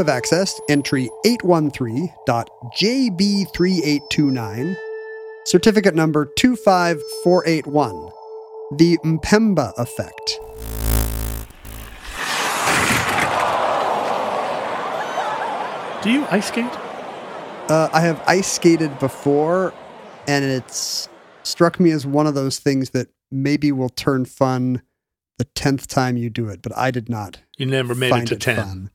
Have accessed entry 813.jb3829, certificate number 25481, the Mpemba effect. Do you ice skate? Uh, I have ice skated before, and it's struck me as one of those things that maybe will turn fun the 10th time you do it, but I did not. You never made it to 10. fun.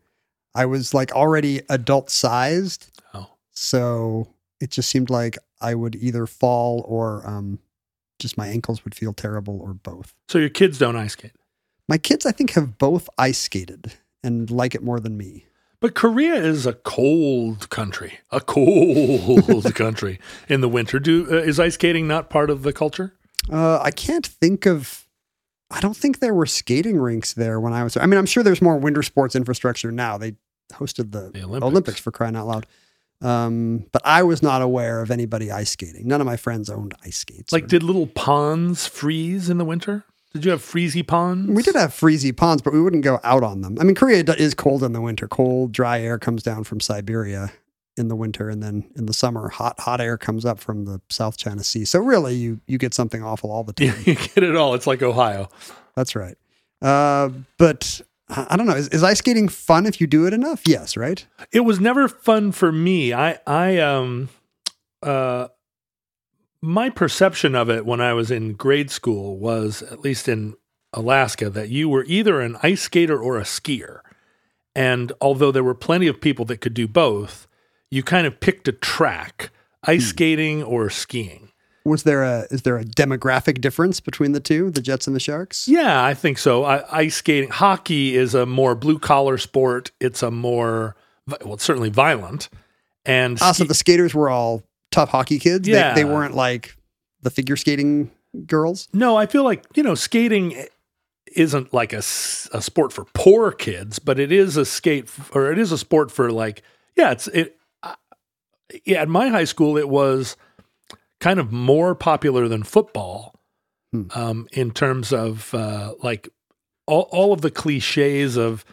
I was like already adult sized, Oh. so it just seemed like I would either fall or um, just my ankles would feel terrible or both. So your kids don't ice skate. My kids, I think, have both ice skated and like it more than me. But Korea is a cold country, a cold country in the winter. Do uh, is ice skating not part of the culture? Uh, I can't think of. I don't think there were skating rinks there when I was. I mean, I'm sure there's more winter sports infrastructure now. They hosted the, The Olympics. Olympics. for crying out loud. Um, but I was not aware of anybody ice skating. None of my friends owned ice skates. Like, or- did little ponds freeze in the winter? Did you have freezy ponds? we did have freezy ponds, but we wouldn't go out on them. I mean, Korea is cold in the winter. Cold, dry air comes down from Siberia in the winter, and then in the summer, hot, hot air comes up from the South China Sea. So really, you you get something awful all the time. you get it all. It's like Ohio. That's right. Uh, but I don't know. Is, is ice skating fun if you do it enough? Yes, right? It was never fun for me. I I um uh my perception of it when I was in grade school was at least in Alaska that you were either an ice skater or a skier. And although there were plenty of people that could do both, you kind of picked a track, ice skating or skiing. Was there a is there a demographic difference between the two, the Jets and the Sharks? Yeah, I think so. I, ice skating, hockey is a more blue collar sport. It's a more well, it's certainly violent. And Ah, so ski- the skaters were all tough hockey kids. Yeah. They, they weren't like the figure skating girls. no, I feel like you know skating isn't like a, a sport for poor kids, but it is a skate or it is a sport for like yeah, it's it. Yeah, at my high school, it was kind of more popular than football Hmm. um, in terms of uh, like all, all of the cliches of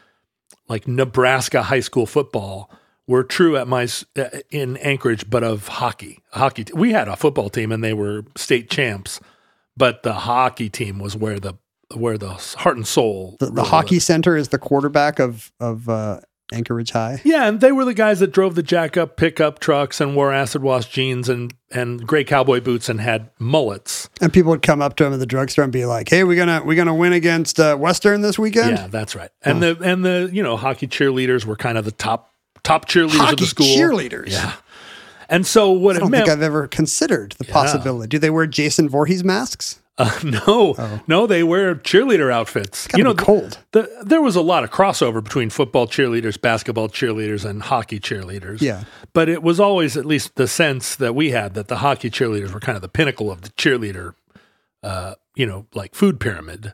like Nebraska high school football were true at my uh, in Anchorage, but of hockey. Hockey. t- We had a football team, and they were state champs, but the hockey team was where the where the heart and soul. The, the hockey center is the quarterback of of uh, Anchorage High. Yeah, and they were the guys that drove the jack up pickup trucks and wore acid wash jeans and and gray cowboy boots and had mullets. And people would come up to him at the drugstore and be like, "Hey, we're gonna we're gonna win against uh, Western this weekend?" Yeah, that's right. And the and the you know hockey cheerleaders were kind of the top top cheerleaders of Hockey the school. cheerleaders. Yeah. And so what I don't meant think I've ever considered the possibility. Do they wear Jason Voorhees masks? Uh, no, no, they wear cheerleader outfits. Gotta be cold. The, there was a lot of crossover between football cheerleaders, basketball cheerleaders, and hockey cheerleaders. Yeah. but it was always at least the sense that we had that the hockey cheerleaders were kind of the pinnacle of the cheerleader, uh, you know, like food pyramid.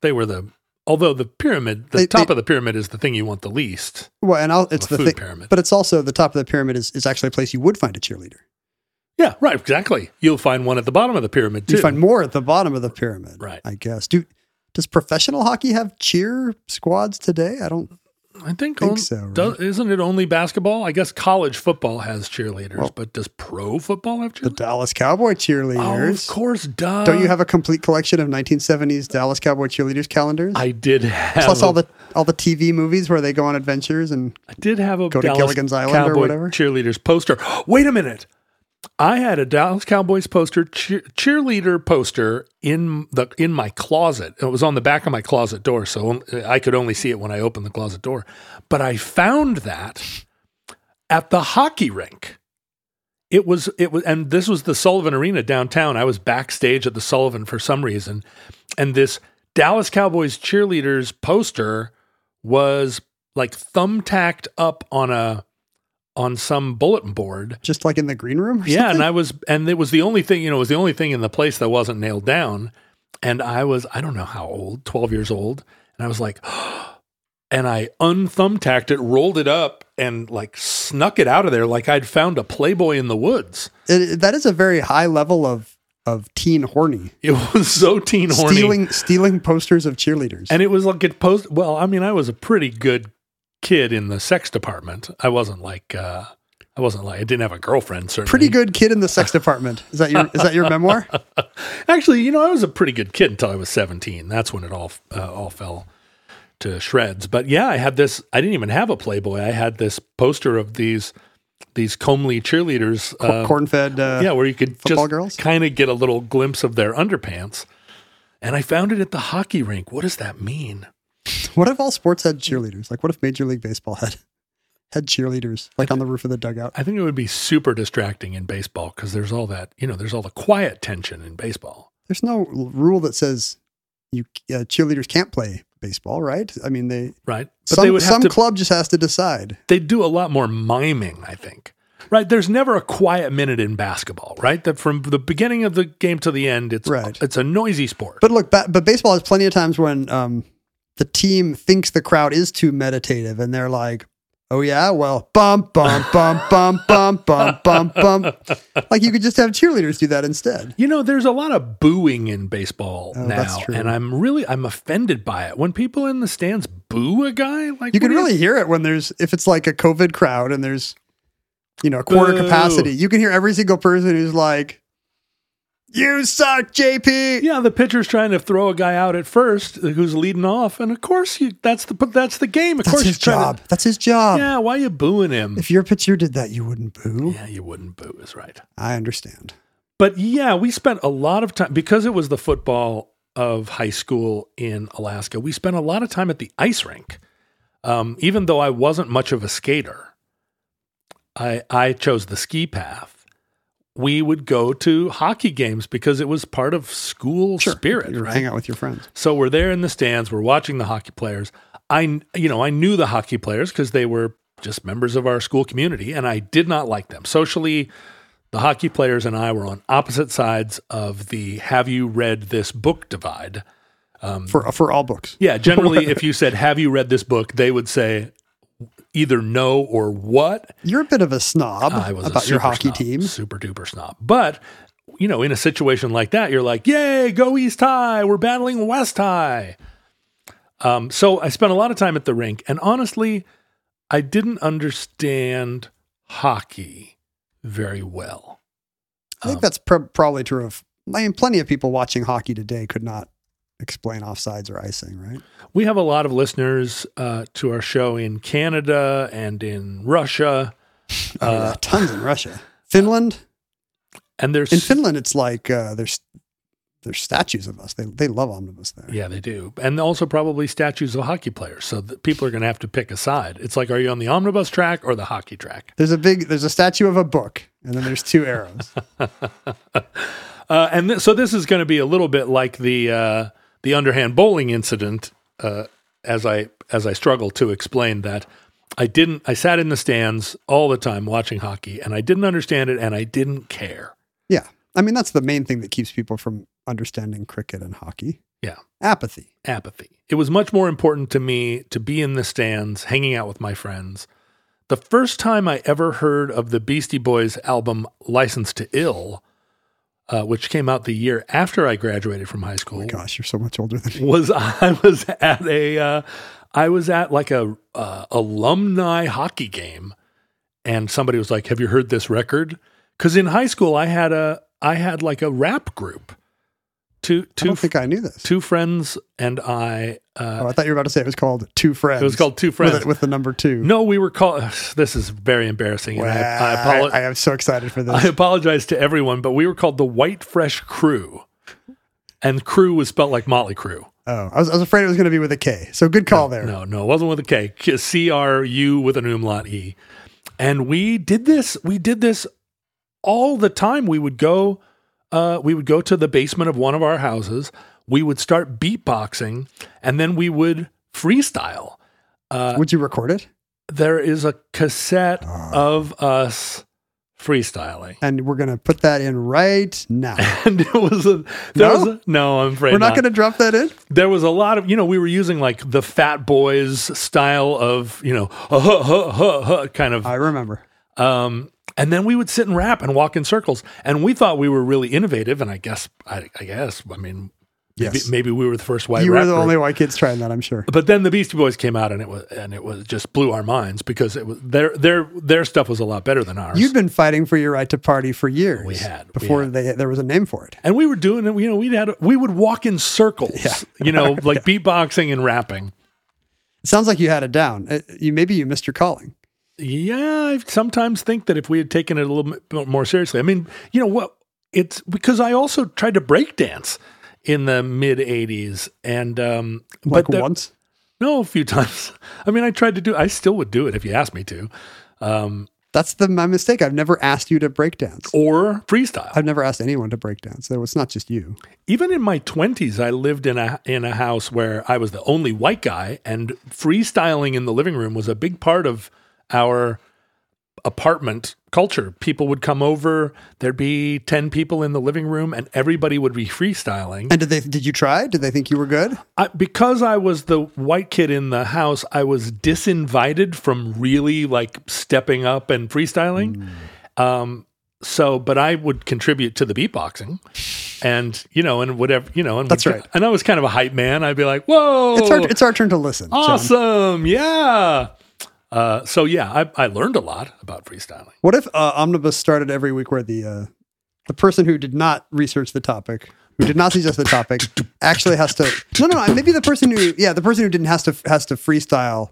They were the although the pyramid, the They- top they- of the pyramid is the thing you want the least. Well, and I'll, it's the food thing, pyramid. but it's also the top of the pyramid is, is actually a place you would find a cheerleader. Yeah, right, exactly. You'll find one at the bottom of the pyramid too. You find more at the bottom of the pyramid, Right. I guess. Do does professional hockey have cheer squads today? I don't I think, Think on- so, right? does- isn't it only basketball? I guess college football has cheerleaders, Well- but does pro football have cheerleaders? The? Dallas Cowboy Oh, of course, duh. Don't you have a complete collection of 1970s Dallas Cowboy cheerleaders calendars? I did have Plus a- all the all the TV movies where they go on adventures and I did have a Go to Gilligan's Island or whatever? cheerleaders poster. Wait a minute. I had a Dallas Cowboys poster, cheer, cheerleader poster in the in my closet. It was on the back of my closet door, so I could only see it when I opened the closet door. But I found that at the hockey rink. It was it was, and this was the Sullivan Arena downtown. I was backstage at the Sullivan for some reason, and this Dallas Cowboys cheerleaders poster was like thumbtacked up on a on some bulletin board. just like in the green room. Or Yeah, and? I was and it was the only thing, you know, it was the only thing in the place that wasn't nailed down. And I was I don't know how old, 12 years old, and I was like and I unthumbtacked it, rolled it up and like snuck it out of there like I'd found a Playboy in the woods. It- that is a very high level of of teen horny. It was so teen horny. Stealing stealing posters of cheerleaders. And it was like it post. Well, I mean, I was a pretty good kid in the sex department. I wasn't like, uh, I wasn't like, I didn't have a girlfriend. Certainly, Pretty good kid in the sex department. Is that your is that your memoir? Actually, you know, I was a pretty good kid until I was seventeen. That's when it all uh, all fell to shreds. But yeah, I had this. I didn't even have a Playboy. I had this poster of these these comely cheerleaders. uh, Corn fed. Uh, yeah, where you could just kind of get a little glimpse of their underpants. And I found it at the hockey rink. What does that mean? What if all sports had cheerleaders? Like, what if Major League Baseball had had cheerleaders like on the roof of the dugout? I think it would be super distracting in baseball because there's all that, you know, there's all the quiet tension in baseball. There's no rule that says you uh, cheerleaders can't play baseball, right? I mean, they Right. But some they would some to, club just has to decide. they do a lot more miming, I think. Right. There's never a quiet minute in basketball, right? That from the beginning of the game to the end, it's Right. it's a noisy sport. But look, ba- but baseball has plenty of times when um, the team thinks the crowd is too meditative, and they're like, "Oh yeah, well, bum bum bum bum bum bum bum bum." Like you could just have cheerleaders do that instead. You know, there's a lot of booing in baseball Oh, now, and I'm really I'm offended by it. When people in the stands boo a guy, like You can really hear it when there's if it's like a COVID crowd and there's you know a quarter Boo. capacity. You can hear every single person who's like, "You suck, JP." Yeah, the pitcher's trying to throw a guy out at first who's leading off, and of course you that's the but that's the game. Of That's course his job. That's his job. Yeah, why are you booing him? If your pitcher did that, you wouldn't boo. yeah, you wouldn't boo is right. I understand. But yeah, we spent a lot of time because it was the football of high school in Alaska. We spent a lot of time at the ice rink. Um, even though I wasn't much of a skater, I I chose the ski path. We would go to hockey games because it was part of school spirit. You right? hang out with your friends. So we're there in the stands. We're watching the hockey players. I, you know, I knew the hockey players because they were just members of our school community, and I did not like them socially. The hockey players and I were on opposite sides of the "Have you read this book?" divide. for for all books. Yeah, generally, if you said "Have you read this book?" they would say either no or what. You're a bit of a snob I was about your hockey snob, team. super duper snob. But you know, in a situation like that, you're like, "Yay, go East High! We're battling West High." Um, so I spent a lot of time at the rink, and honestly, I didn't understand hockey very well. I think Um, that's pr- probably true of. I mean, plenty of people watching hockey today could not explain offsides or icing, right? We have a lot of listeners uh, to our show in Canada and in Russia, Oh, Uh, yeah, tons in Russia, Finland. and there's In Finland, it's like uh, there's there's statues of us. They they love omnibus there. Yeah, they do. And also probably statues of hockey players. So people are going to have to pick a side. It's like, are you on the omnibus track or the hockey track? There's a big there's a statue of a book, and then there's two arrows. Uh, and th- so this is going to be a little bit like the uh, the underhand bowling incident. Uh, as I as I struggle to explain that, I didn't. I sat in the stands all the time watching hockey, and I didn't understand it, and I didn't care. yeah, I mean that's the main thing that keeps people from understanding cricket and hockey. Yeah. apathy. apathy. It was much more important to me to be in the stands, hanging out with my friends. The first time I ever heard of the Beastie Boys album License to Ill, uh, which came out the year after I graduated from high school, Oh Gosh, you're so much older than me. was I was at a uh, I was at like a uh, alumni hockey game, and somebody was like, "Have you heard this record?" Because in high school, I had a I had like a rap group. Two I two don't think I knew this. two friends and I. Uh, Oh, I thought you were about to say it was called Two Friends. it was called Two Friends. it- with the number two. no, we were called. This is very embarrassing, and I, I, Wow, apolo- I am so excited for this. I apologize to everyone, but we were called the White Fresh Crew, and crew was spelled like Mötley Crüe. oh, I was, I was afraid it was going to be with a K. So good call there. No, no, it wasn't with a K. C R U with an umlaut E. And we did this. We did this all the time. We would go. Uh, we would go to the basement of one of our houses. We would start beatboxing, and then we would freestyle. Uh, Would you record it? there is a cassette Ah. of us freestyling, And we're going to put that in right now. and it was a. There No? was a, no, I'm afraid We're not not. going to drop that in? there was a lot of you know we were using like the Fat Boys style of you know uh, huh, huh, huh, huh, kind of I remember. um, and then we would sit and rap and walk in circles, and we thought we were really innovative. And I guess, I, I guess, I mean, maybe, Yes. maybe we were the first white. you were the only white kids trying that, I'm sure. But then the Beastie Boys came out, and it was and it was just blew our minds because it was their their their stuff was a lot better than ours. You'd been fighting for your right to party for years. We had, we Before had. They, there was a name for it. and we were doing it. You know, we had we would walk in circles. Yeah. You know, like beatboxing and rapping. It sounds like you had it down. Uh, You Maybe you missed your calling. Yeah, I sometimes think that if we had taken it a little bit more seriously, I mean, you know what? It's because I also tried to break dance in the mid '80s, and um, Like but the- once. no, a few times. I mean, I tried to do. I still would do it if you asked me to, um, That's the my mistake. I've never asked you to break dance. or freestyle. I've never asked anyone to break dance. So it's not just you. Even in my twenties, I lived in a in a house where I was the only white guy, and freestyling in the living room was a big part of our apartment culture. People would come over. There'd be ten people in the living room, and everybody would be freestyling. And did they? Did you try? Did they think you were good? I, because I was the white kid in the house, I was disinvited from really like stepping up and freestyling. Um, so, but I would contribute to the beatboxing, and you know, and whatever you know, and That's would- right. And I was kind of a hype man. I'd be like, "Whoa, It's our it's our turn to listen. John. awesome, yeah." Uh, so yeah, I, I learned a lot about freestyling. What if uh, Omnibus started every week where the uh, the person who did not research the topic, who did not suggest the topic, actually has to no no no maybe the person who yeah the person who didn't has to has to freestyle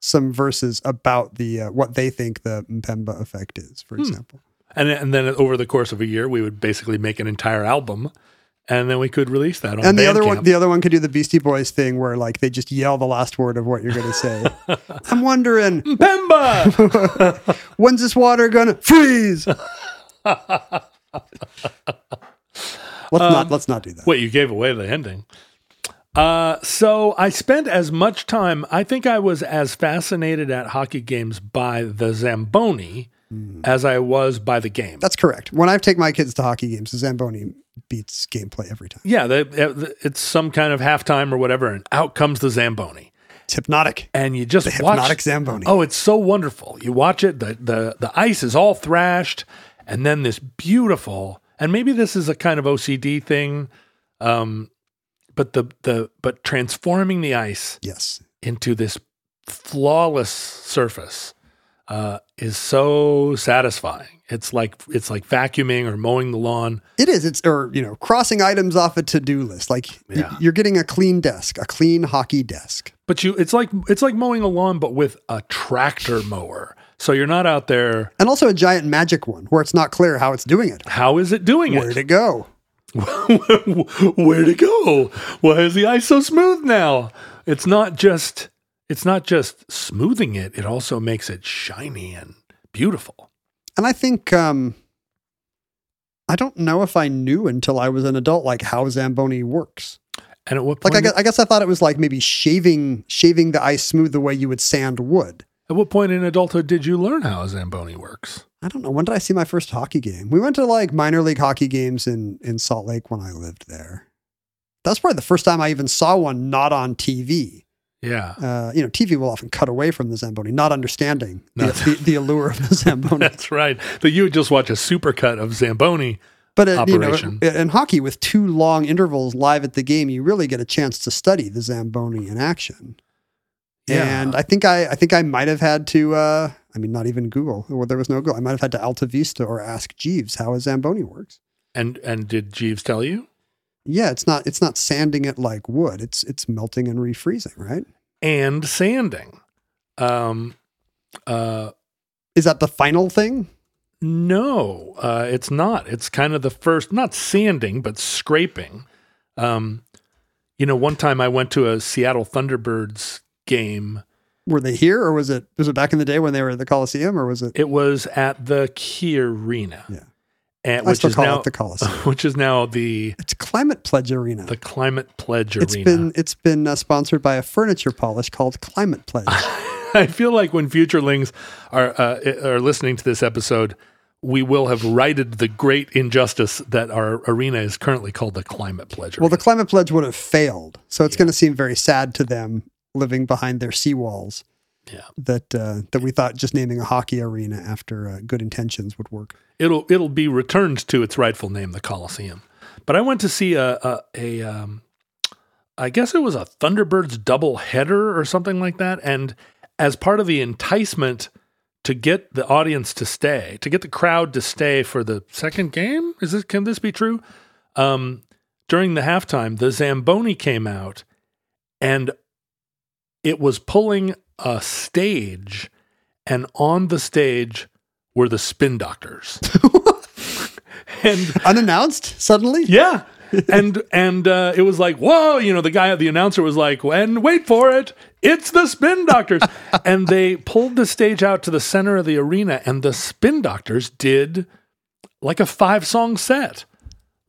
some verses about the uh, what they think the Mpemba effect is, for example. And and then over the course of a year, we would basically make an entire album, and then we could release that on And the other one, the other one could do the Beastie Boys thing where like they just yell the last word of what you're going to say. I'm wondering Pemba. when's this water gonna freeze? let's not let's not do that. Wait, you gave away the ending. Uh, so I spent as much time. I think I was as fascinated at hockey games by the Zamboni as I was by the game. That's correct. When I take my kids to hockey games, the Zamboni beats gameplay every time. yeah, the, it's some kind of halftime or whatever, and out comes the Zamboni, It's hypnotic. and you just The watch. hypnotic Zamboni. Oh, it's so wonderful. You watch it. The the the ice is all thrashed, and then this beautiful. And maybe this is a kind of OCD thing, um, but the the but transforming the ice Yes. into this flawless surface uh, is so satisfying. It's like it's like vacuuming or mowing the lawn. It is. It's or you know, crossing items off a to-do list. Like Yeah. you're getting a clean desk, a clean hockey desk. But you, it's like it's like mowing a lawn, but with a tractor mower. So you're not out there. And also a giant magic one where it's not clear how it's doing it. How is it doing it? Where'd it go? Where'd it go? Why is the ice so smooth now? It's not just it's not just smoothing it. It also makes it shiny and beautiful. And I think um I don't know if I knew until I was an adult like how Zamboni works. And at what Like? I guess, I guess I thought it was like maybe shaving shaving the ice smooth the way you would sand wood. at what point in adulthood did you learn how a zamboni works? I don't know. When did I see my first hockey game? We went to like minor league hockey games in in Salt Lake when I lived there. That's probably the first time I even saw one not on TV. Yeah, Uh, you know, TV will often cut away from the Zamboni, not understanding the, No. the, the allure of the Zamboni. that's right. But you would just watch a supercut of zamboni. But uh, you know, in hockey, with two long intervals live at the game, you really get a chance to study the Zamboni in action. Yeah. And I think I, I think I might have had to. Uh, I mean, not even Google. Or there was no Google. I might have had to Alta Vista or ask Jeeves how a Zamboni works. And and did Jeeves tell you? Yeah, it's not it's not sanding it like wood. It's it's melting and refreezing, right? And sanding. Um, uh, Is that the final thing? no, uh, it's not. It's kind of the first, not sanding, but scraping. Um, you know, one time I went to a Seattle Thunderbirds game. Were they here, or was it was it back in the day when they were at the Coliseum, or was it? It was at the Key Arena. Yeah. And, I which still is call now it the Coliseum. which is now the It's Climate Pledge Arena. the Climate Pledge It's Arena. been it's been uh, sponsored by a furniture polish called Climate Pledge. I feel like when futurelings are uh, are listening to this episode, we will have righted the great injustice that our arena is currently called the Climate Pledge. well, the Climate Pledge would have failed, so it's going to seem very sad to them living behind their seawalls yeah, that uh, that we thought just naming a hockey arena after uh, good intentions would work. it'll it'll be returned to its rightful name, the Coliseum. But I went to see a a, a um, I guess it was a Thunderbirds double header or something like that, and as part of the enticement to get the audience to stay, to get the crowd to stay for the second game, is this can this be true? Um, during the halftime, the Zamboni came out, and it was pulling a stage, and on the stage were the Spin Doctors. and Unannounced suddenly. yeah. and and uh, it was like, whoa, you know, the guy, the announcer was like, and wait for it, it's the Spin Doctors, and they pulled the stage out to the center of the arena, and the Spin Doctors did like a five song set.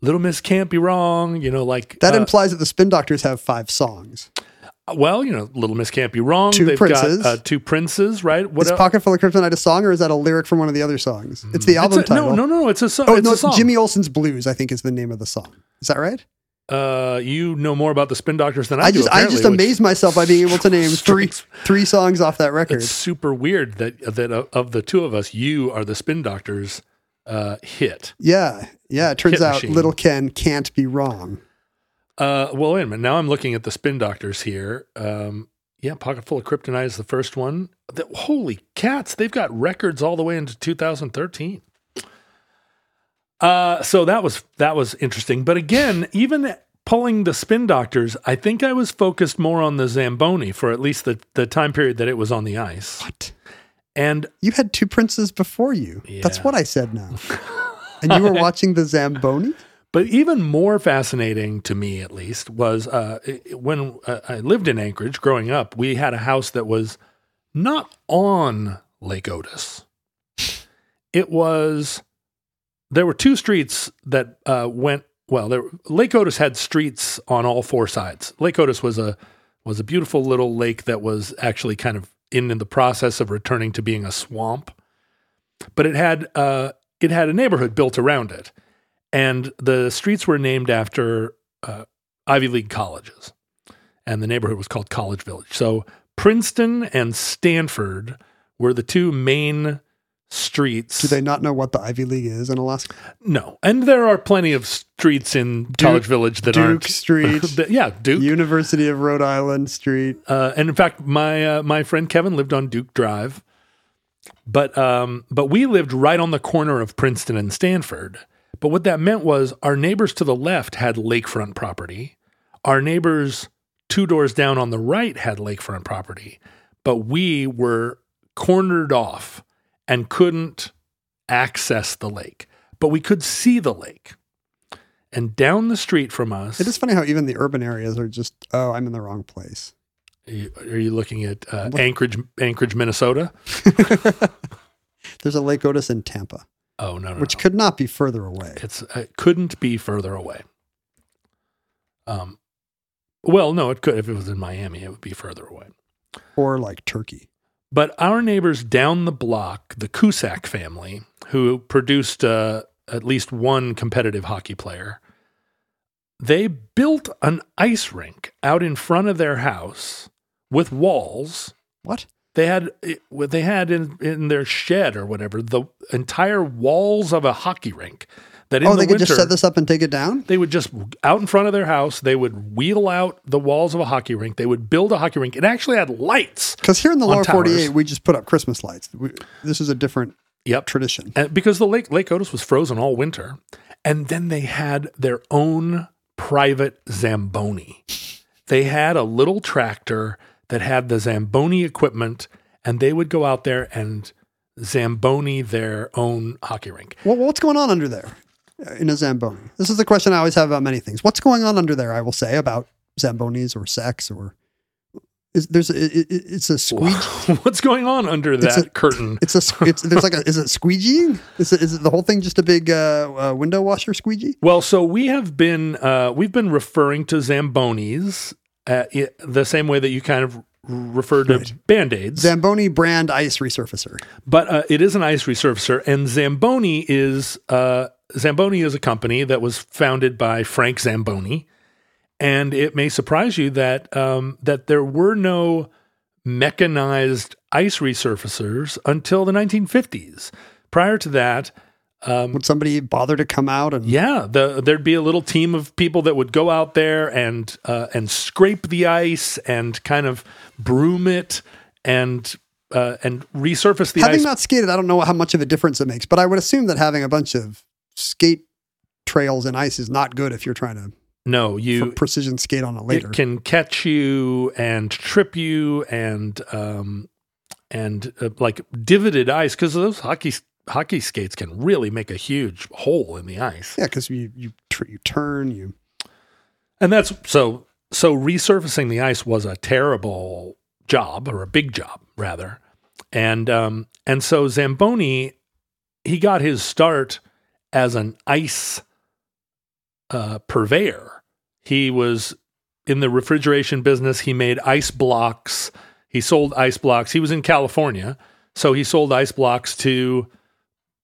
Little Miss Can't Be Wrong, you know, like That uh, implies that the Spin Doctors have five songs. Well, you know, Little Miss Can't Be Wrong. Two They've princes. got uh, two princes, right? What Is el- Pocket Full of Kryptonite a song, or is that a lyric from one of the other songs? It's the album It's a- title. No, no, no, it's a song. Oh it's no, song. Jimmy Olsen's Blues. I think is the name of the song. Is that right? Uh, you know more about the Spin Doctors than I, I do. just I just amazed myself by being able to name three three songs off that record. It's super weird that that uh, of the two of us, you are the Spin Doctors uh, hit. Yeah, yeah. It turns Hit out machine. Little Ken can't be wrong. Uh, well, wait a minute. Now I'm looking at the Spin Doctors here. Um, yeah, Pocket Full of Kryptonite is the first one. The- holy cats! They've got records all the way into 2013. Uh, so that was that was interesting. But again, even pulling the Spin Doctors, I think I was focused more on the Zamboni for at least the the time period that it was on the ice. What? And You had two princes before you. That's what I said now. and you were watching the Zamboni? But even more fascinating to me, at least, was uh, when uh, I lived in Anchorage growing up, we had a house that was not on Lake Otis. It was, there were two streets that uh, went, well, there, Lake Otis had streets on all four sides. Lake Otis was a, was a beautiful little lake that was actually kind of in, in the process of returning to being a swamp. But it had, uh, it had a neighborhood built around it and the streets were named after uh, Ivy League colleges, and the neighborhood was called College Village. So Princeton and Stanford were the two main streets. Do they not know what the Ivy League is in Alaska? No, and there are plenty of streets in College Village that Duke aren't. Duke Street, that- yeah, Duke. University of Rhode Island Street. Uh, and in fact, my uh, my friend Kevin lived on Duke Drive, but um, but we lived right on the corner of Princeton and Stanford. But what that meant was our neighbors to the left had lakefront property. Our neighbors two doors down on the right had lakefront property, but we were cornered off and couldn't access the lake. But we could see the lake. And down the street from us, It is funny how even the urban areas are just, oh, I'm in the wrong place. Are you, are you looking at uh, Anchorage, Anchorage, Minnesota? There's a Lake Otis in Tampa, Oh no, no, which no. could not be further away. it's it couldn't be further away. Um, well, no, it could if it was in Miami, it would be further away. Or like Turkey. But our neighbors down the block, the Cusack family, who produced uh, at least one competitive hockey player, they built an ice rink out in front of their house with walls What? They had what they had in in their shed or whatever the entire walls of a hockey rink That in Oh, the they could winter, just set this up and take it down? they would just out in front of their house, they would wheel out the walls of a hockey rink. They would build a hockey rink. It actually had lights. Because here in the lower 48, we just put up Christmas lights. We, this is a different Yep. tradition. And because the lake Lake Otis was frozen all winter, and then they had their own private zamboni. They had a little tractor that had the zamboni equipment, and they would go out there and zamboni their own hockey rink. Well, what's going on under there uh, in a Zamboni? This is the question I always have about many things. What's going on under there, I will say, about Zambonis or sex or. Is, there's a, it, it- it's a squeegee. What's going on under It's that a- curtain? It's a it's there's like a is it squeegeeing? Is it, is it the whole thing just a big uh, uh, window washer squeegee? Well, so we have been uh, we've been referring to zambonis uh, the same way that you kind of refer to band aids. Zamboni brand ice resurfacer. But uh, it is an ice resurfacer, and Zamboni is uh, Zamboni is a company that was founded by Frank Zamboni, and it may surprise you that um, that there were no mechanized ice resurfacers until the 1950s. Prior to that, Would somebody bother to come out and yeah, the, there'd be a little team of people that would go out there and uh, and scrape the ice and kind of broom it and uh, and resurface the ice. having ice. not skated, I don't know how much of a difference it makes, but I would assume that having a bunch of skate trails and ice is not good if you're trying to no, you precision skate on it later. It can catch you and trip you and um and uh, like divoted ice because those hockey hockey skates can really make a huge hole in the ice. yeah, because you you tr- you turn you. And that's so so resurfacing the ice was a terrible job or a big job rather. And um and so Zamboni he got his start as an ice uh purveyor. He was in the refrigeration business. He made ice blocks. He sold ice blocks. He was in California, so he sold ice blocks to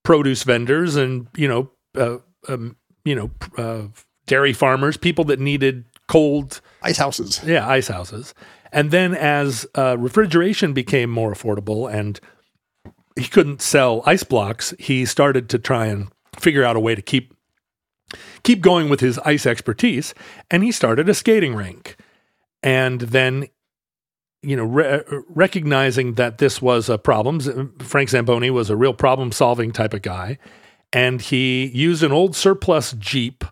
produce vendors and you know, uh, um, you know, uh, dairy farmers, people that needed cold, Ice houses. yeah, ice houses. And then as uh, refrigeration became more affordable and he couldn't sell ice blocks, he started to try and figure out a way to keep keep going with his ice expertise, and he started a skating rink. And then, you know, re- recognizing that this was a problem, Frank Zamboni was a real problem solving type of guy, and he used an old surplus Jeep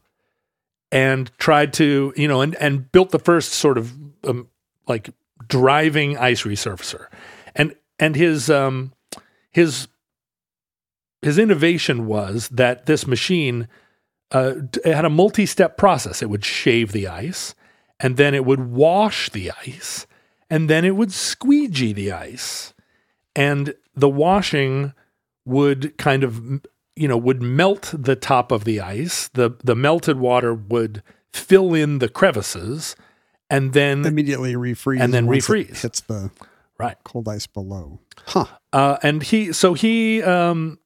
and tried to, you know, and, and built the first sort of um, like driving ice resurfacer. And and his um his his innovation was that this machine uh, had a multi-step process. It would shave the ice, and then it would wash the ice, and then it would squeegee the ice, and the washing would kind of you know would melt the top of the ice. the The melted water would fill in the crevices, and then Immediately refreeze. And then once it refreeze. hits the right. cold ice below. Huh. Uh, and he, so he, um,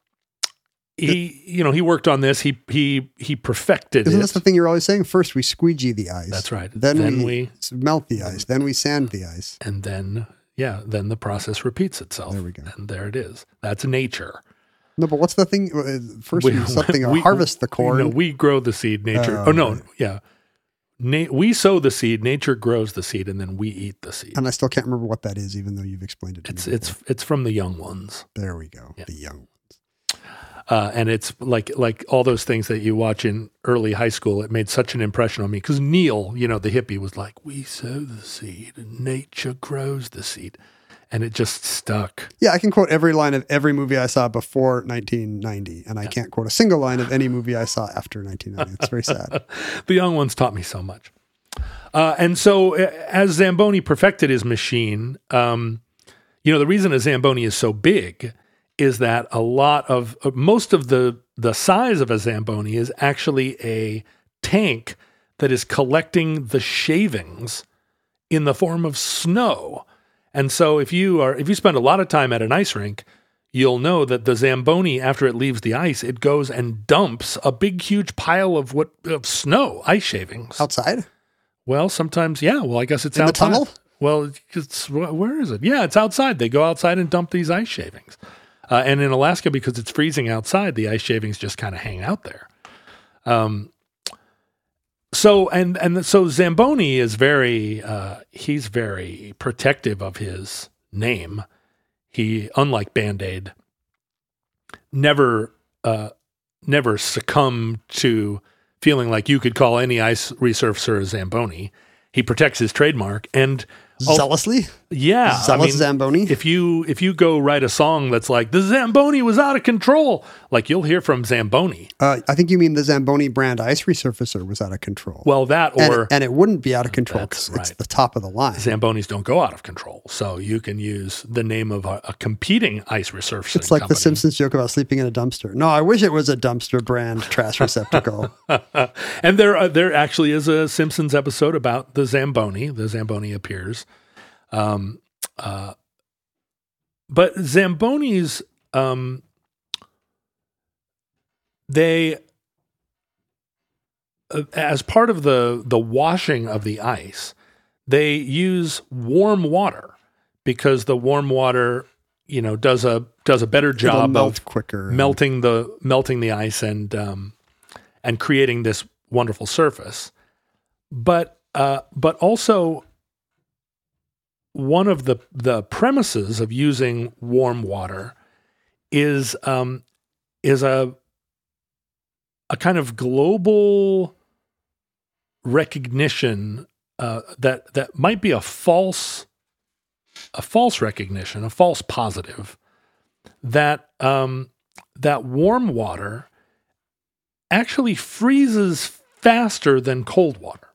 he, you know, he worked on this. He he he perfected Isn't it. this the thing you're always saying? First we squeegee the ice. That's right. Then, Then we, we- melt the ice. Then we sand the ice. and then yeah, then the process repeats itself. There we go. And there it is. That's nature. No, but what's the thing? uh, First we, something we- harvest the corn. No, we grow the seed. Nature. Oh, Oh, no, right. yeah. Na- we sow the seed. Nature grows the seed, and then we eat the seed. and I still can't remember what that is, even though you've explained it to It's me. it's it's from the young ones. there we go. Yeah. The young. Uh, and it's like like all those things that you watch in early high school. It made such an impression on me because Neil, you know, the hippie, was like, "We sow the seed, and nature grows the seed," and it just stuck. Yeah, I can quote every line of every movie I saw before 1990, and I can't quote a single line of any movie I saw after 1990. It's very sad. the young ones taught me so much. Uh, and so, uh, as Zamboni perfected his machine, um, you know, the reason a Zamboni is so big is that a lot of uh, most of the the size of a Zamboni is actually a tank that is collecting the shavings in the form of snow. And so, if you are if you spend a lot of time at an ice rink, you'll know that the Zamboni, after it leaves the ice, it goes and dumps a big, huge pile of what of snow, ice shavings. Outside? Well, sometimes, yeah. Well, I guess it's In the outside. tunnel? Well, it's where is it? Yeah, it's outside. They go outside and dump these ice shavings. Uh, and in Alaska, because it's freezing outside, the ice shavings just kind of hang out there. Um, so and and so Zamboni is very uh, he's very protective of his name. He unlike Band Aid never uh, never succumbed to feeling like you could call any ice resurfacer a Zamboni. He protects his trademark and Oh, Zealously? yeah, Zealous Zamboni? If you if you go write a song that's like the Zamboni was out of control, like you'll hear from Zamboni. Uh, I think you mean the Zamboni brand ice resurfacer was out of control. Well, that or and it wouldn't be out of control That's 'cause it's the top of the line. Zambonis don't go out of control, so you can use the name of a, a competing ice resurfacer. It's like company. the Simpsons joke about sleeping in a dumpster. No, I wish it was a dumpster brand trash receptacle. and there uh, there actually is a Simpsons episode about the Zamboni. The Zamboni appears. Um, uh, but Zambonis, um, they, uh, as part of the the washing of the ice, they use warm water because the warm water, you know, does a does a better job melt of quicker. melting the melting the ice and um, and creating this wonderful surface. But uh, but also one of the the premises of using warm water is um, is a a kind of global recognition uh, that that might be a false a false recognition, a false positive that um, that warm water actually freezes faster than cold water.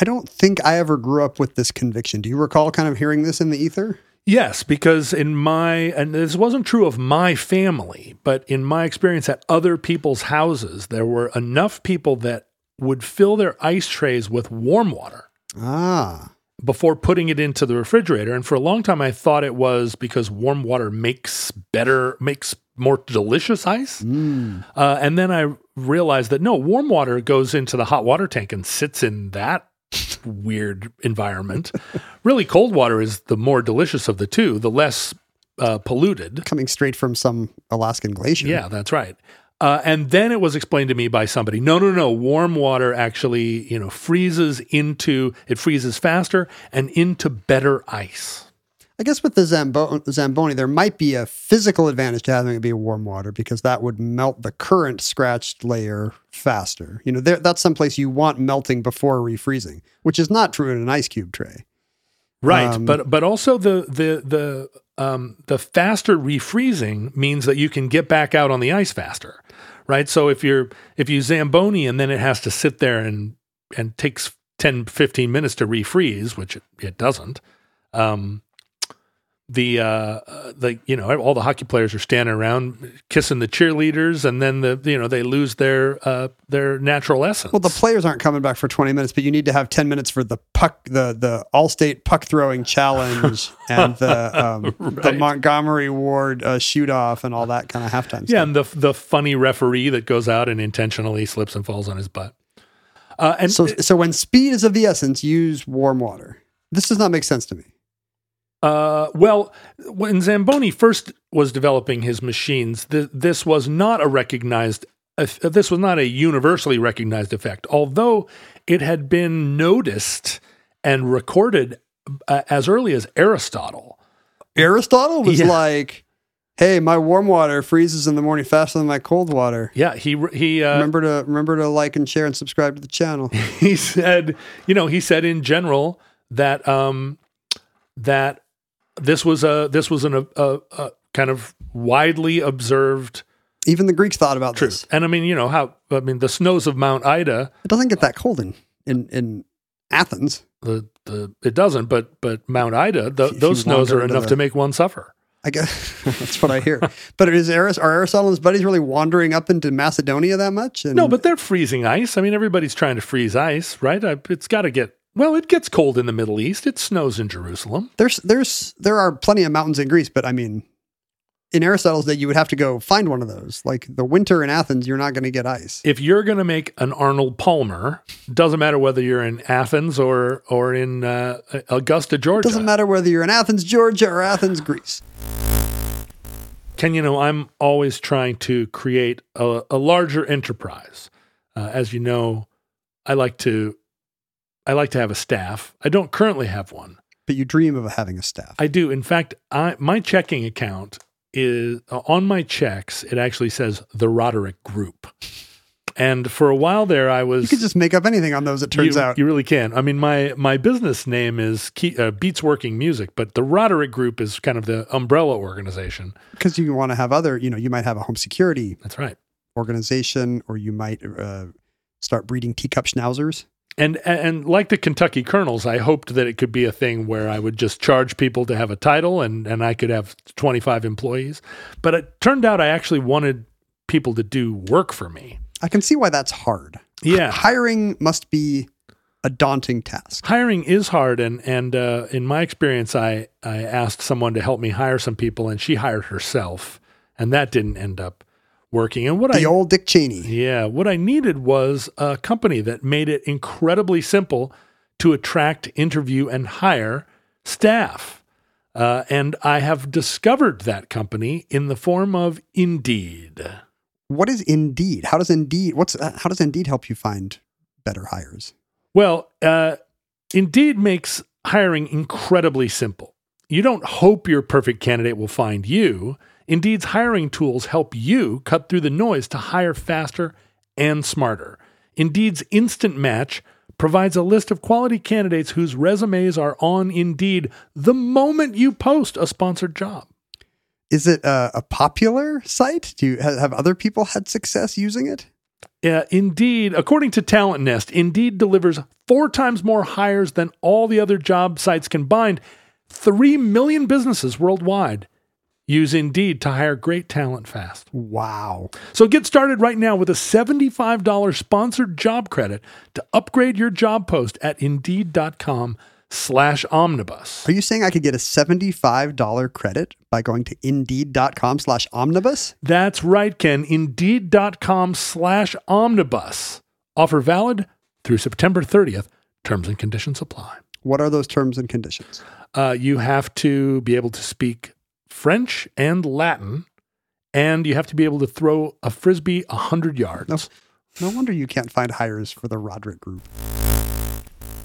I don't think I ever grew up with this conviction. Do you recall kind of hearing this in the ether? Yes, because in my and this wasn't true of my family, but in my experience at other people's houses, there were enough people that would fill their ice trays with warm water Ah, before putting it into the refrigerator. And for a long time, I thought it was because warm water makes better, makes more delicious ice. mm. Uh, and then I realized that no, warm water goes into the hot water tank and sits in that weird environment. really, cold water is the more delicious of the two, the less uh, polluted. coming straight from some Alaskan glacier. Yeah, that's right. Uh, and then it was explained to me by somebody. No, no, no. Warm water actually, you know, freezes into it freezes faster and into better ice. I guess with the Zambo- Zamboni, there might be a physical advantage to having it be warm water because that would melt the current scratched layer faster. You know, there, that's someplace you want melting before refreezing, which is not true in an ice cube tray. Right, Um, but but also the the the um, the faster refreezing means that you can get back out on the ice faster, right? So if you're if you zamboni and then it has to sit there and and takes 10 15 minutes to refreeze, which it, it doesn't. Um, the uh, the you know all the hockey players are standing around kissing the cheerleaders, and then the you know they lose their uh, their natural essence. Well, the players aren't coming back for 20 minutes, but you need to have 10 minutes for the puck, the the all-state puck throwing challenge and the um, the Montgomery Ward uh, shoot off and all that kind of halftime Yeah, stuff. and the the funny referee that goes out and intentionally slips and falls on his butt. Uh, and So, so when speed is of the essence, use warm water. This does not make sense to me. Uh, well, when Zamboni first was developing his machines, th- this was not a recognized. Uh, this was not a universally recognized effect, although it had been noticed and recorded uh, as early as Aristotle. Aristotle was Yeah. like, "Hey, my warm water freezes in the morning faster than my cold water." Yeah, he he uh, remember to remember to like and share and subscribe to the channel. he said, you know, he said in general that um, that this was a this was an, a, a, kind of widely observed Even the Greeks thought about truth. this. And I mean, you know how I mean the snows of Mount Ida, It doesn't get that cold in in, in Athens. the the it doesn't, but but Mount Ida, the, If those snows are enough the- to make one suffer. I guess that's what I hear. but is Aris, are Aristotle and his buddies really wandering up into Macedonia that much? And No, but they're freezing ice. I mean, everybody's trying to freeze ice, right? I, it's got to get well. It gets cold in the Middle East. It snows in Jerusalem. there's there's there are plenty of mountains in Greece, but I mean, in Aristotle's day, you would have to go find one of those. Like the winter in Athens, you're not going to get ice. if you're going to make an Arnold Palmer, doesn't matter whether you're in Athens or or in uh, Augusta, Georgia. Doesn't matter whether you're in Athens, Georgia, or Athens, Greece. Ken, you know, I'm always trying to create a, a larger enterprise. Uh, as you know, I like to I like to have a staff. I don't currently have one. But you dream of having a staff. I do. In fact, I, my checking account is uh, on my checks. It actually says the Roderick Group. And for a while there, I was you could just make up anything on those. It turns you, out you really can. I mean, my my business name is Key, uh, Beats Working Music, but the Roderick Group is kind of the umbrella organization. because you want to have other. You know, you might have a home security That's right. organization, or you might uh, start breeding teacup schnauzers. And and like the Kentucky Colonels, I hoped that it could be a thing where I would just charge people to have a title, and and I could have twenty five employees. But it turned out I actually wanted people to do work for me. I can see why that's hard. Yeah. Hiring must be a daunting task. hiring is hard and and uh, in my experience I I asked someone to help me hire some people and she hired herself and that didn't end up working and what I The I old Dick Cheney. yeah what I needed was a company that made it incredibly simple to attract interview and hire staff uh, and I have discovered that company in the form of Indeed What is Indeed? How does Indeed? What's uh, how does Indeed help you find better hires? Well, uh, Indeed makes hiring incredibly simple. You don't hope your perfect candidate will find you. Indeed's hiring tools help you cut through the noise to hire faster and smarter. Indeed's Instant Match provides a list of quality candidates whose resumes are on Indeed the moment you post a sponsored job. Is it a, a popular site? Do you have other people had success using it? Uh, Indeed, according to TalentNest, Indeed delivers four times more hires than all the other job sites combined. Three million businesses worldwide use Indeed to hire great talent fast. Wow. So get started right now with a $75 sponsored job credit to upgrade your job post at Indeed.com slash omnibus. Are you saying I could get a $75 credit by going to indeed.com slash omnibus? That's right, Ken. Indeed.com slash omnibus. Offer valid through September 30th. Terms and conditions apply. What are those terms and conditions? uh, you have to be able to speak French and Latin, hmm? and you have to be able to throw a frisbee 100 yards. No wonder you can't find hires for the Roderick Group.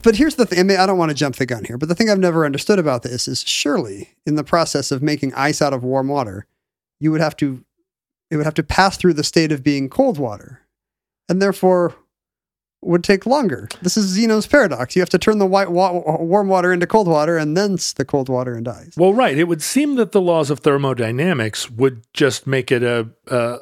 But here's the thing I, mean, I don't want to jump the gun here, but the thing I've never understood about this is surely in the process of making ice out of warm water, you would have to it would have to pass through the state of being cold water. And therefore would take longer. This is Zeno's paradox. You have to turn the white wa- warm water into cold water and thence the cold water into ice. Well, right. It would seem that the laws of thermodynamics would just make it a, a